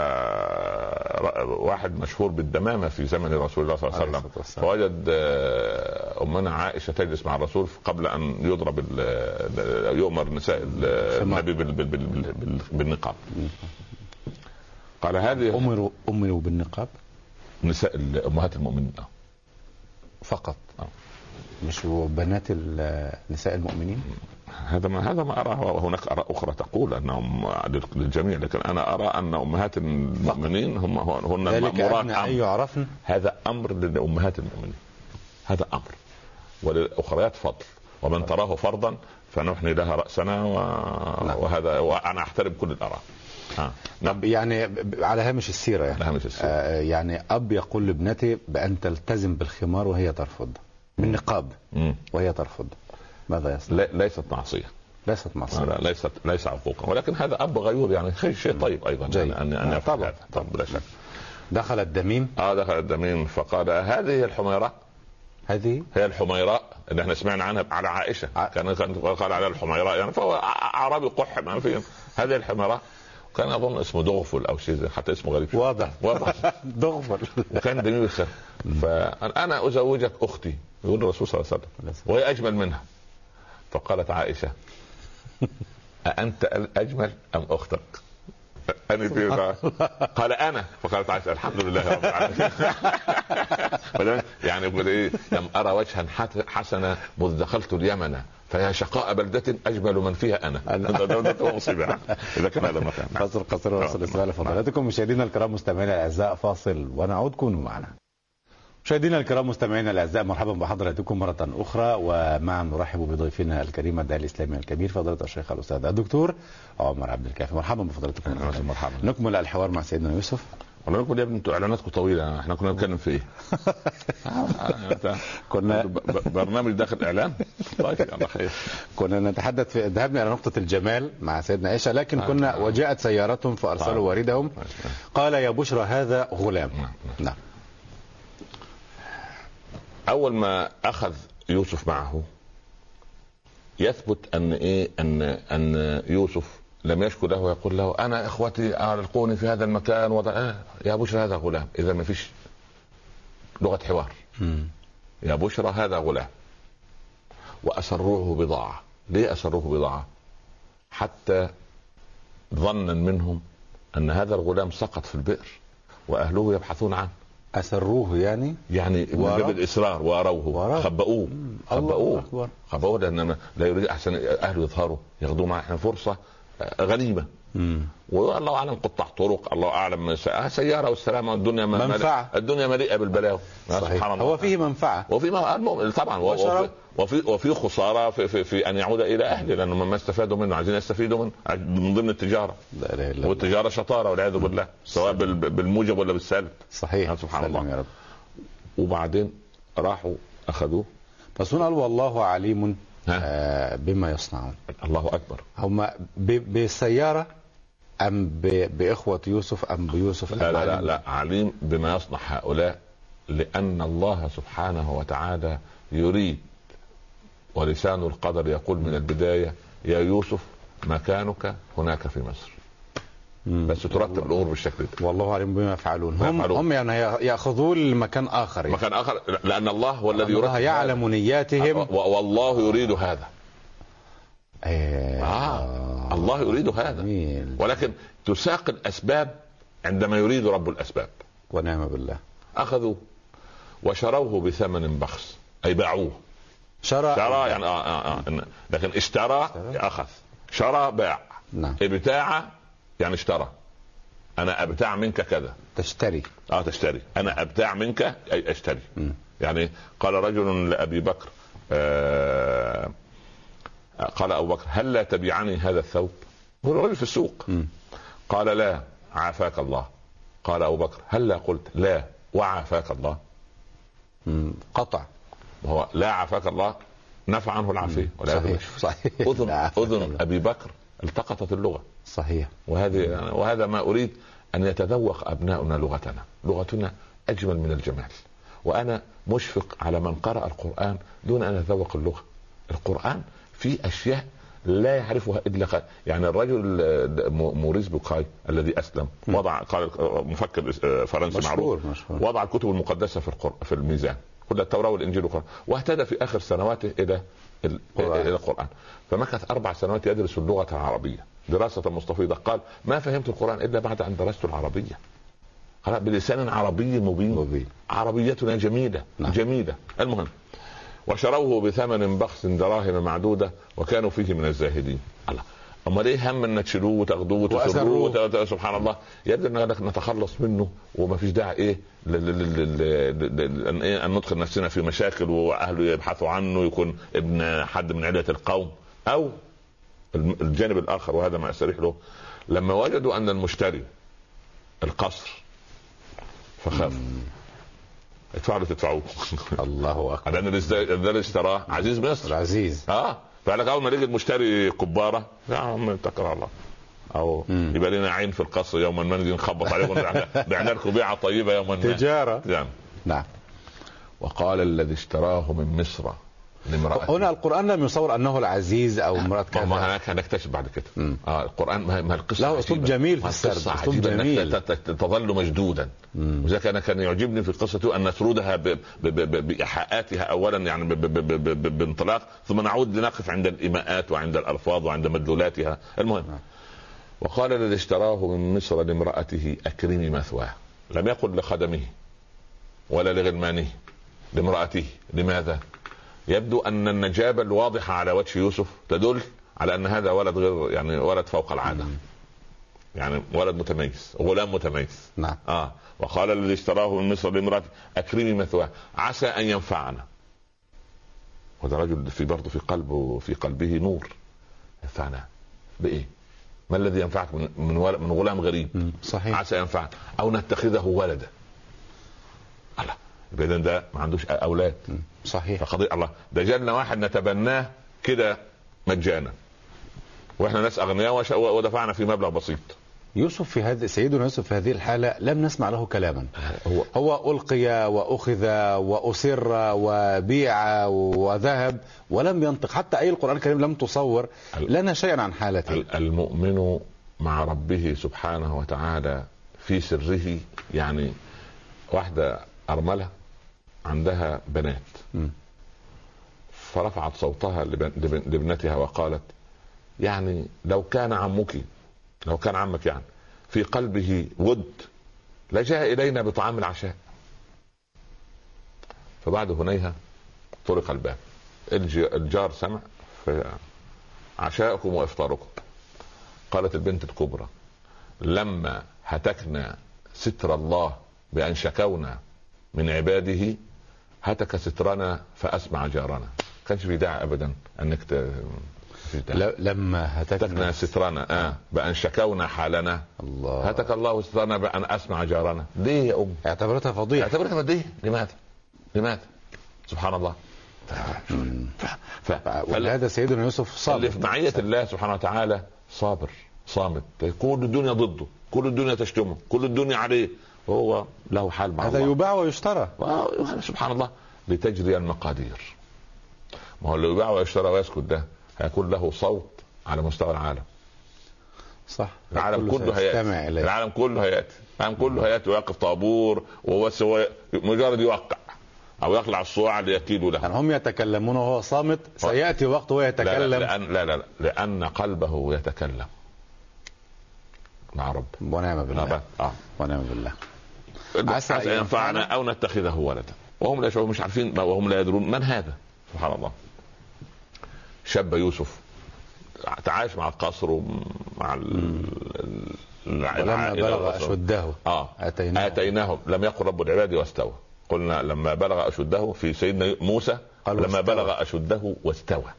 واحد مشهور بالدمامة في زمن رسول الله صلى الله عليه وسلم. فوجد آه، أمنا عائشة تجلس مع الرسول قبل أن يضرب ال- يؤمر نساء خمار. النبي بال- بال- بال- بال- بالنقاب قال هذه أمروا أمروا بالنقاب نساء أمهات المؤمنين آه. فقط آه. مش بنات نساء المؤمنين هذا ما هذا ما أراه. وهناك آراء أخرى تقول أنهم للجميع لكن أنا أرى أن أمهات المؤمنين هم هن المامورات أن يعرفن هذا أمر لأمهات المؤمنين. هذا أمر. وللأخريات فضل. ومن تراه فرضا فنحني لها رأسنا و... نعم. وهذا وأنا أحترم كل الآراء. نعم. طب يعني على هامش السيرة يعني. على هامش السيرة. آه يعني أب يقول لابنته بأن تلتزم بالخمار وهي ترفض. بالنقاب. وهي ترفض. ماذا يصنع؟ ليست معصية. ليست معصية. لا ليست ليس عقوقا ولكن هذا أب غيور يعني شيء طيب أيضا جيد. ان أن آه، طبعا. طبعا. بلا شك. دخل الدميم؟ آه دخل الدميم فقال هذه الحميراء هذه؟ هي الحميراء اللي إحنا سمعنا عنها على عائشة. ع- كان كان قال عليها الحميراء يعني فهو أعرابي قح ما فيه هذه الحميراء كان أظن اسمه دغفل أو شيء حتى اسمه غريب. واضح. واضح. دغفل وكان دميم الخير فأنا أزوجك أختي يقول الرسول صلى الله عليه وسلم وهي أجمل منها. فقالت عائشة أأنت الأجمل أم أختك؟ أنا قال أنا فقالت عائشة الحمد لله رب العالمين يعني يقول إيه لم أرى وجها حسنا مذ دخلت اليمن فيا شقاء بلدة أجمل من فيها أنا مصيبة. إذا كان هذا مكان. قصر قصر وصل السؤال فضلاتكم مشاهدينا الكرام مستمعينا الأعزاء فاصل ونعود كونوا معنا مشاهدينا الكرام مستمعينا الأعزاء مرحبا بحضراتكم مرة أخرى. ومعا نرحب بضيفنا الكريم الداعي الإسلامي الكبير فضيلة الشيخ الأستاذ الدكتور عمر عبد الكافي. مرحبا بفضلاتكم مرحبا. نكمل الحوار مع سيدنا يوسف. والله نقول يا ابني أنتوا إعلاناتكم طويلة إحنا كنا بنتكلم في إيه؟ آه، آه، كنا- برنامج داخل إعلان؟ طيب يلا خير. كنا نتحدث في ذهبنا إلى نقطة الجمال مع سيدنا عائشه لكن آه. كنا وجاءت سيارتهم فأرسلوا آه. واردهم قال يا بشرى هذا غلام. نعم. أول ما أخذ يوسف معه يثبت أن إيه أن أن يوسف لم يشكو له ويقول له أنا إخوتي القوني في هذا المكان وضع آه يا بشرى هذا غلام. إذا ما فيش لغة حوار. يا بشرى هذا غلام. وأسروه بضاعة. ليه أسروه بضاعة؟ حتى ظنا منهم أن هذا الغلام سقط في البئر وأهله يبحثون عنه. أسروه يعني يعني؟ باب الإصرار وأروه وراء. الله خبؤوه أكبر. خبؤوه لأن لا يريد أحسن أهله يظهروا ياخذوا معه إحنا فرصة آه، غنيمة. والله أعلم قطاع طرق الله أعلم س- آه، سيارة والسلامة الدنيا م- منفعة. الدنيا مليئة بالبلاوي سبحان الله. هو فيه منفعة. وفي ما المؤمن طبعا. وفي وفي, وفي خسارة في, في, في أن يعود إلى أهله لأنه ما استفادوا منه. عايزين يستفيدوا منه من ضمن التجارة. لا إله إلا الله. والتجارة شطارة والعياذ بالله. سواء بال- بالموجب ولا بالسالب. صحيح. سبحان سلم الله. يا رب. وبعدين راحوا أخذوه. بس هنا قال والله عليم. آه بما يصنعون. الله أكبر. هم بالسياره أم بإخوة يوسف أم بيوسف لا لا لا, عليم؟ لا عليم بما يصنع هؤلاء لأن الله سبحانه وتعالى يريد ولسان القدر يقول من البداية يا يوسف مكانك هناك في مصر مم. بس ترتب الأمور بالشكل ده والله عليم بما يفعلون هم يفعلون. هم يعني ياخذوه لمكان آخر يعني. مكان آخر لأن الله هو الذي الله يرتب يعلم هذا. نياتهم والله يريد هذا آه. آه. الله يريد هذا. جميل ولكن تساق الأسباب عندما يريد رب الأسباب. ونعم بالله. أخذوا وشروه بثمن بخس. أي باعوه. شرع شرى يعني آه آه آه. لكن اشترى. أخذ. شرى باع. نعم. ابتاع يعني اشترى. أنا أبتاع منك كذا. تشتري. آه تشتري. أنا أبتاع منك أي أشتري. مم. يعني قال رجل لأبي بكر آه قال أبو بكر هل لا تبيعني هذا الثوب؟ هو الرجل في السوق. مم. قال لا عافاك الله. قال أبو بكر هل لا؟ قلت لا وعافاك الله. مم. قطع. وهو لا عافاك الله نفع عنه العافية. صحيح صحيح. أذن أذن أبي بكر التقطت اللغة. صحيح. وهذه وهذا ما أريد أن يتذوق أبناؤنا لغتنا. لغتنا أجمل من الجمال. وأنا مشفق على من قرأ القرآن دون أن يتذوق اللغة. القرآن فيه أشياء لا يعرفها الا يعني الرجل مو- موريس بوكاي الذي أسلم وضع قال مفكر آه، فرنسي مشهور معروف مشهور. وضع الكتب المقدسة في القرآن في الميزان كل التوراة والإنجيل والقرآن واهتدى في آخر سنواته إلى ال- القرآن. إلى القرآن. فمكث أربع سنوات يدرس اللغة العربية. دراسة مستفيضة. قال ما فهمت القرآن إلا بعد أن درست العربية. قال بلسان عربي مبين. مبين. عربيتنا جميلة نعم. جميلة. المهم وشروه بثمن بخس دراهم معدودة وكانوا فيه من الزاهدين. الله. أمال إيه هم ان تشيلوه وتاخدوه وتسروه وت- سبحان الله. يبدو ان نتخلص منه وما فيش داعي إيه أن إيه؟ ندخل نفسنا في مشاكل وأهله يبحثوا عنه يكون ابن حد من عيلة القوم أو الجانب الآخر. وهذا ما أستريح له. لما وجدوا أن المشتري القصر فخافوا ادفعوا اللي تدفعوه. الله أكبر. لأن اللي اشتراه عزيز مصر العزيز آه فقال لك أول ما نيجي المشتري كبارة يا عم اتكل على الله. أو مم. يبقى لنا عين في القصر يوما ما نجي نخبط عليكم بعنا- بعنا لكم بيعه طيبه يوما. ما تجارة. نعم. نعم. وقال الذي اشتراه من مصر لامرأته هنا القرآن لم يصور أنه العزيز ما ما كذا هناك هنكتشف بعد كده مم. آه القرآن ما ما القصة له أسلوب. جميل في ما السرد، القصة أسلوب جميل. تظل مشدودا. وذلك أنا كان يعجبني في القصة أن نسردها ب- ب- ب- بايحاءاتها اولا يعني بانطلاق ثم نعود لنقف عند الايماءات وعند الألفاظ وعند مدلولاتها المهم وقال الذي اشتراه من مصر لامرأته أكرمي مثواه لم يقل لخدمه ولا لغلمانه لامرأته لماذا؟ يبدو أن النجابة الواضحة على وجه يوسف تدل على أن هذا ولد غير يعني ولد فوق العادة. يعني ولد متميز غلام متميز. نعم. آه. وقال الذي اشتراه من مصر لامرأته أكرمي مثواه. عسى أن ينفعنا. وده رجل في برضه في قلبه في قلبه نور. ينفعنا بإيه؟ ما الذي ينفعك من من, من غلام غريب؟ صحيح. عسى ينفعنا. أو نتخذه ولدا. إذن ده ما عندوش أولاد. صحيح. فقضية الله. ده جالنا واحد نتبناه كده مجانا. وإحنا ناس أغنياء ودفعنا في مبلغ بسيط. يوسف في هذه سيدنا يوسف في هذه الحالة لم نسمع له كلاما. هو هو ألقي وأخذ وأسر وبيع وذهب ولم ينطق. حتى أي القرآن الكريم لم تصور لنا شيئا عن حالته. ال- المؤمن مع ربه سبحانه وتعالى في سره يعني واحدة أرملة. عندها بنات. فرفعت صوتها لابنتها وقالت يعني لو كان عمك لو كان عمك يعني في قلبه ود لجاء إلينا بطعام العشاء. فبعد هنيها طرق الباب. الج- الجار سمع عشاءكم وإفطاركم. قالت البنت الكبرى لما هتكنا ستر الله بأن شكونا من عباده هتك سترنا فأسمع جارنا. كانش في داعي أبدا أنك ت... لما هتكنا سترنا آه بأن شكونا حالنا. الله. هتك الله سترنا بأن أسمع جارنا. ليه يا أم. اعتبرتها فضيحة. اعتبرتها إيه لماذا لماذا سبحان الله. ف... ف... ف... فال- ولهذا سيدنا يوسف اللي صابر في معية الله سبحانه وتعالى صابر صامت. كل الدنيا ضده كل الدنيا تشتمه كل الدنيا عليه. وهو له حال مع هذا الله. يباع ويشترى. سبحان الله. لتجري المقادير. ما هو اللي يباع ويشترى ويسكت ده هيكون له صوت على مستوى العالم. صح. العالم كله هيأتي. العالم كله هيأتي. العالم كله هيأتي ويقف طابور وهو هو مجرد يوقع أو يقلع الصواع ليكيدوا له. يعني هم يتكلمون وهو صامت سيأتي وقت وهو لا لا, يتكلم. لأن لا لا لا لأن قلبه يتكلم. مع رب. ونعم بالله. آه ونعم بالله. عسى أن ينفعنا أو نتخذه ولدا. وهم لا يشعرون مش عارفين وهم لا يدرون من هذا. سبحان الله. شاب يوسف تعايش مع القصر ومع ولما بلغ. أشده آه. آتيناه. أتيناه. لم يقل رب العباد واستوى. قلنا لما بلغ أشده في سيدنا موسى قال لما واستوى. بلغ أشده واستوى.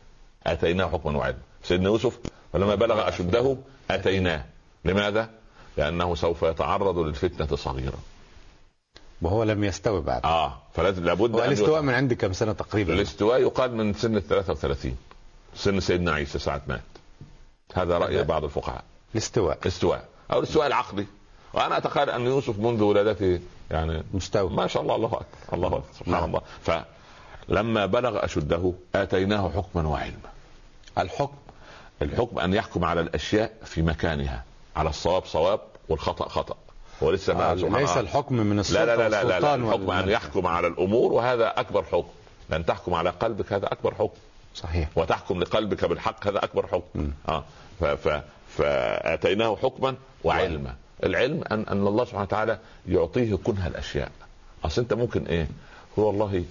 أتيناه حكما وعلما. سيدنا يوسف ولما بلغ أشده أتيناه. لماذا؟ لأنه سوف يتعرض للفتنة صغيرا وهو لم يستوي بعد. آه فلازم لابد هو الاستواء من عند كم سنة تقريبا؟ الاستواء يقال من سن ال 33 سن سيدنا عيسى ساعة مات. هذا رأي بعض الفقهاء. الاستواء. استواء أو الاستواء العقلي وأنا اتخيل أن يوسف منذ ولادته يعني مستوى. ما شاء الله الله أكبر الله أكبر سبحان نعم. الله. فلما بلغ أشده آتيناه حكما وعلما. الحكم. الحكم أن يحكم على الأشياء في مكانها على الصواب صواب والخطأ خطأ. ولسه ما سبحان ليس. الحكم من السلطة لا لا لا لا, لا, لا الحكم أن. يحكم على الأمور وهذا أكبر حكم. لن تحكم على قلبك هذا أكبر حكم. صحيح. وتحكم لقلبك بالحق هذا أكبر حكم. آه. ف ف فأتيناه حكما وعلما. العلم أن أن الله سبحانه وتعالى يعطيه كنه الاشياء أصل أنت ممكن إيه؟ هو والله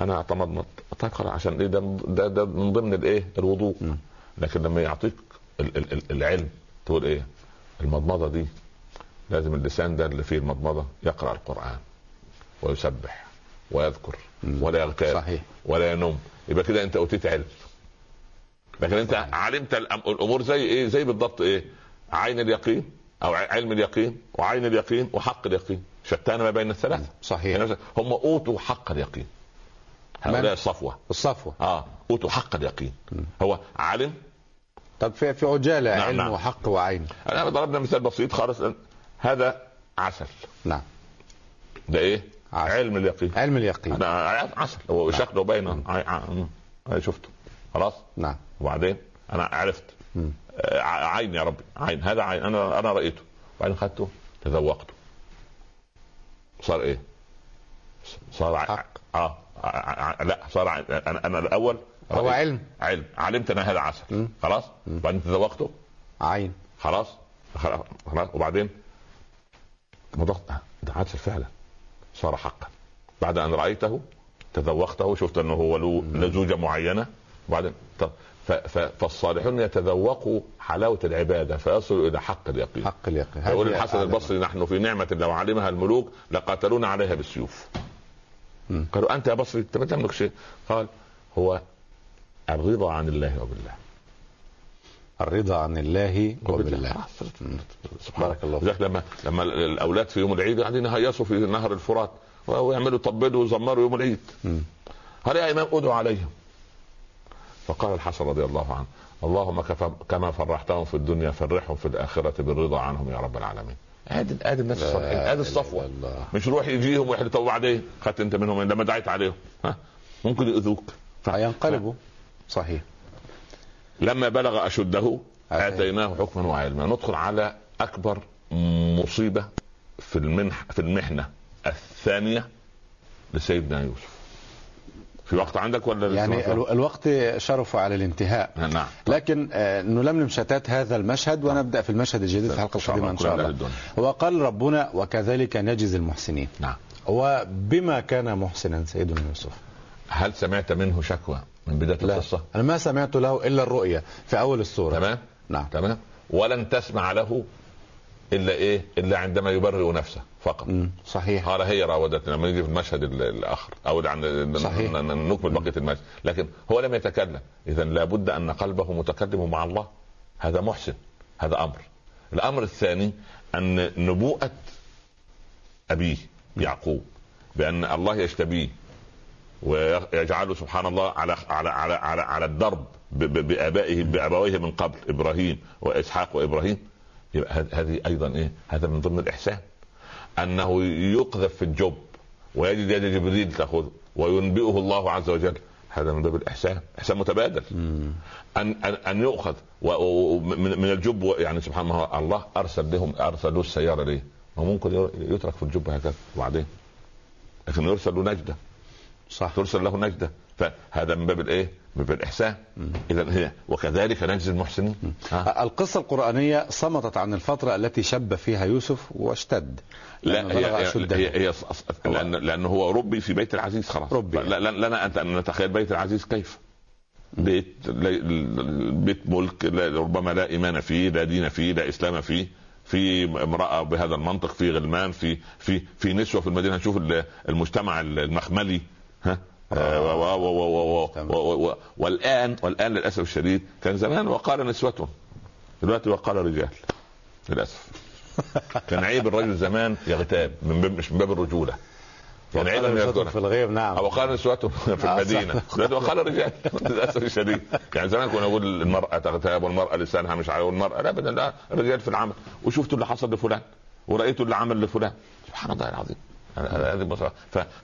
أنا أتمضمض. طيب خلاص عشان إيه؟ ده ده, ده من ضمن الإيه؟ الوضوء. م. لكن لما يعطيك ال- ال- ال- العلم تقول إيه؟ المضمضة دي لازم اللسان ده اللي فيه المضمضة يقرأ القرآن ويسبح ويذكر م. ولا يغتاب صحيح. ولا ينم يبقى كده انت أوتيت علم. لكن انت صحيح. علمت الأمور زي إيه؟ زي بالضبط إيه؟ عين اليقين أو علم اليقين وعين اليقين وحق اليقين. شتان ما بين الثلاثة. صحيح. يعني هم أوتوا حق اليقين؟ هؤلاء الصفوة. الصفوة. آه أوتوا حق اليقين. هو علم؟ طب في في عجالة نعم، علم نعم. وحق وعين. أنا ضربنا مثال بسيط خالص. هذا عسل. نعم. ده إيه؟ عسل. علم اليقين. علم اليقين. أنا عسل. هو شكله باين. أنا شفته. خلاص؟ نعم. وبعدين؟ أنا عرفت. مم. آه، عين يا ربي. عين. هذا عين. أنا أنا رأيته. وبعدين خدته تذوقته. صار إيه؟ صار ع- حق. آه. ع- ع- لا صار ع- أنا أنا الأول هو رأيت- علم. علم. علمت ان هذا عسل. خلاص؟ وبعدين تذوقته؟ عين. خلاص. خلاص. وبعدين؟ مضغط ده عسل فعلا صار حقا. بعد أن رأيته تذوقته شفت أنه هو له لزوجة معينة. وبعدين فالصالحون يتذوقوا حلاوة العبادة فيصلوا إلى حق اليقين. حق اليقين. يقول الحسن. البصري نحن في نعمة لو علمها الملوك لقاتلونا عليها بالسيوف. قالوا أنت يا بصري انت ما تملك شيء. قال هو الرضا عن الله وبالله. الرضا عن الله وبالله. بارك الله فيك. لما لما الأولاد في يوم العيد قاعدين يهيصوا في نهر الفرات ويعملوا طبلوا ويزمروا يوم العيد. قال يا امام ادعو عليهم. فقال الحسن رضي الله عنه اللهم كما فرحتهم في الدنيا فرحهم في الآخرة بالرضا عنهم يا رب العالمين. ادي ادي الناس الصالحين ادي الصفوة. الله. مش روح يجيهم ويحلى طب وبعدين خدت انت منهم لما دعيت عليهم. ها؟ ممكن يؤذوك. هينقلبوا صحيح. لما بلغ أشده. آتيناه حكما وعلما. ندخل على أكبر مصيبة في المنح في المحنة الثانية لسيدنا يوسف. في وقت عندك ولا يعني الوقت شرف على الانتهاء؟ نعم. لكن آه، نلملم شتات هذا المشهد ونبدأ في المشهد الجديد في الحلقة القادمه الله إن شاء الله. وقال ربنا وكذلك نجزي المحسنين. نعم. وبما كان محسنا سيدنا يوسف. هل سمعت منه شكوى؟ من بداية لا. القصة؟ أنا ما سمعت له إلا الرؤيا في أول السوره تمام؟ نعم. تمام؟ ولن تسمع له إلا إيه؟ إلا عندما يبرئ نفسه فقط. مم، صحيح. قال هي راودتني لما نيجي في المشهد ال- الآخر. أو عن صحيح. نكمل بقية المشهد. لكن هو لم يتكلم. اذا لابد أن قلبه متكلم مع الله. هذا محسن. هذا أمر. الأمر الثاني أن نبوءة أبيه يعقوب. بأن الله يجتبيه ويجعله سبحان الله على على على على, على الدرب بآبائه بابويه من قبل إبراهيم وإسحاق وإبراهيم. يبقى هذه أيضا إيه؟ هذا من ضمن الإحسان. أنه يقذف في الجب ويجد يد جبريل تأخذه وينبئه الله عز وجل. هذا من باب الإحسان. إحسان متبادل. مم. ان ان, أن يؤخذ من الجب يعني سبحان الله الله أرسل لهم ارسل له السيارة ليه؟ ما ممكن يترك في الجب هكذا وبعدين لكن يرسل له نجدة. صح. ترسل له نجدة. فهذا من باب الإيه؟ من باب الإحسان. اذا هي وكذلك نجزي المحسنين. ها؟ القصة القرآنية صمتت عن الفترة التي شب فيها يوسف واشتد. لا لأنه هي هي. هي, لأن لأنه هو ربي في بيت العزيز خلاص. ربي. لا- لنا ان نتخيل بيت العزيز كيف؟ بيت بيت ملك لا ربما لا إيمان فيه لا دين فيه لا إسلام فيه في امرأة بهذا المنطق في غلمان في في في نسوة في المدينة. نشوف ال- المجتمع المخملي. ها؟ والآن والآن للأسف الشديد كان زمان وقال نسوة دلوقتي وقال رجال للأسف. كان عيب الرجل زمان يغتاب من باب مش من باب الرجولة. يعني عيب وقال نسوة يغتاب في الغيب نعم. أو قال نسوته في آه، المدينة. دلوقتي وقال الرجال للأسف الشديد. يعني زمان كنا نقول المرأة تغتاب والمرأة لسانها مش عارف والمرأة لا ابدا لا. الرجال في العمل. وشفتوا اللي حصل لفلان؟ ورأيتوا اللي عمل لفلان؟ سبحان الله العظيم. هذه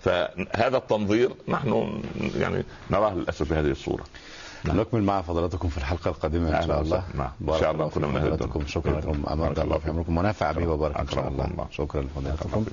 فهذا التنظير نحن يعني نراه للأسف بهذه الصورة نعم. نكمل مع فضلاتكم في الحلقة القادمة إن أهلا شاء الله. نعم. بارك شاء الله أهل فضلاتكم. شكرا لكم أمد الله في عمركم ونفع به وبارك إن شاء الله. شكرا لفضلاتكم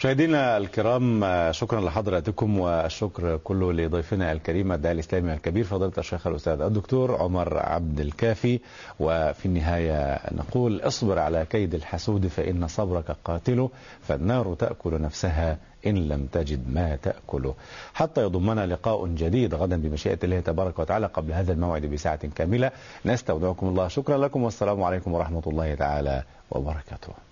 مشاهدينا الكرام شكرا لحضراتكم والشكر كله لضيفنا الكريم الداعي الإسلامي الكبير فضيلة الشيخ الأستاذ الدكتور عمر عبد الكافي. وفي النهاية نقول اصبر على كيد الحسود فإن صبرك قاتله فالنار تأكل نفسها إن لم تجد ما تأكله حتى يضمنا لقاء جديد غدا بمشيئة الله تبارك وتعالى قبل هذا الموعد بساعة كاملة. نستودعكم الله شكرا لكم والسلام عليكم ورحمة الله تعالى وبركاته.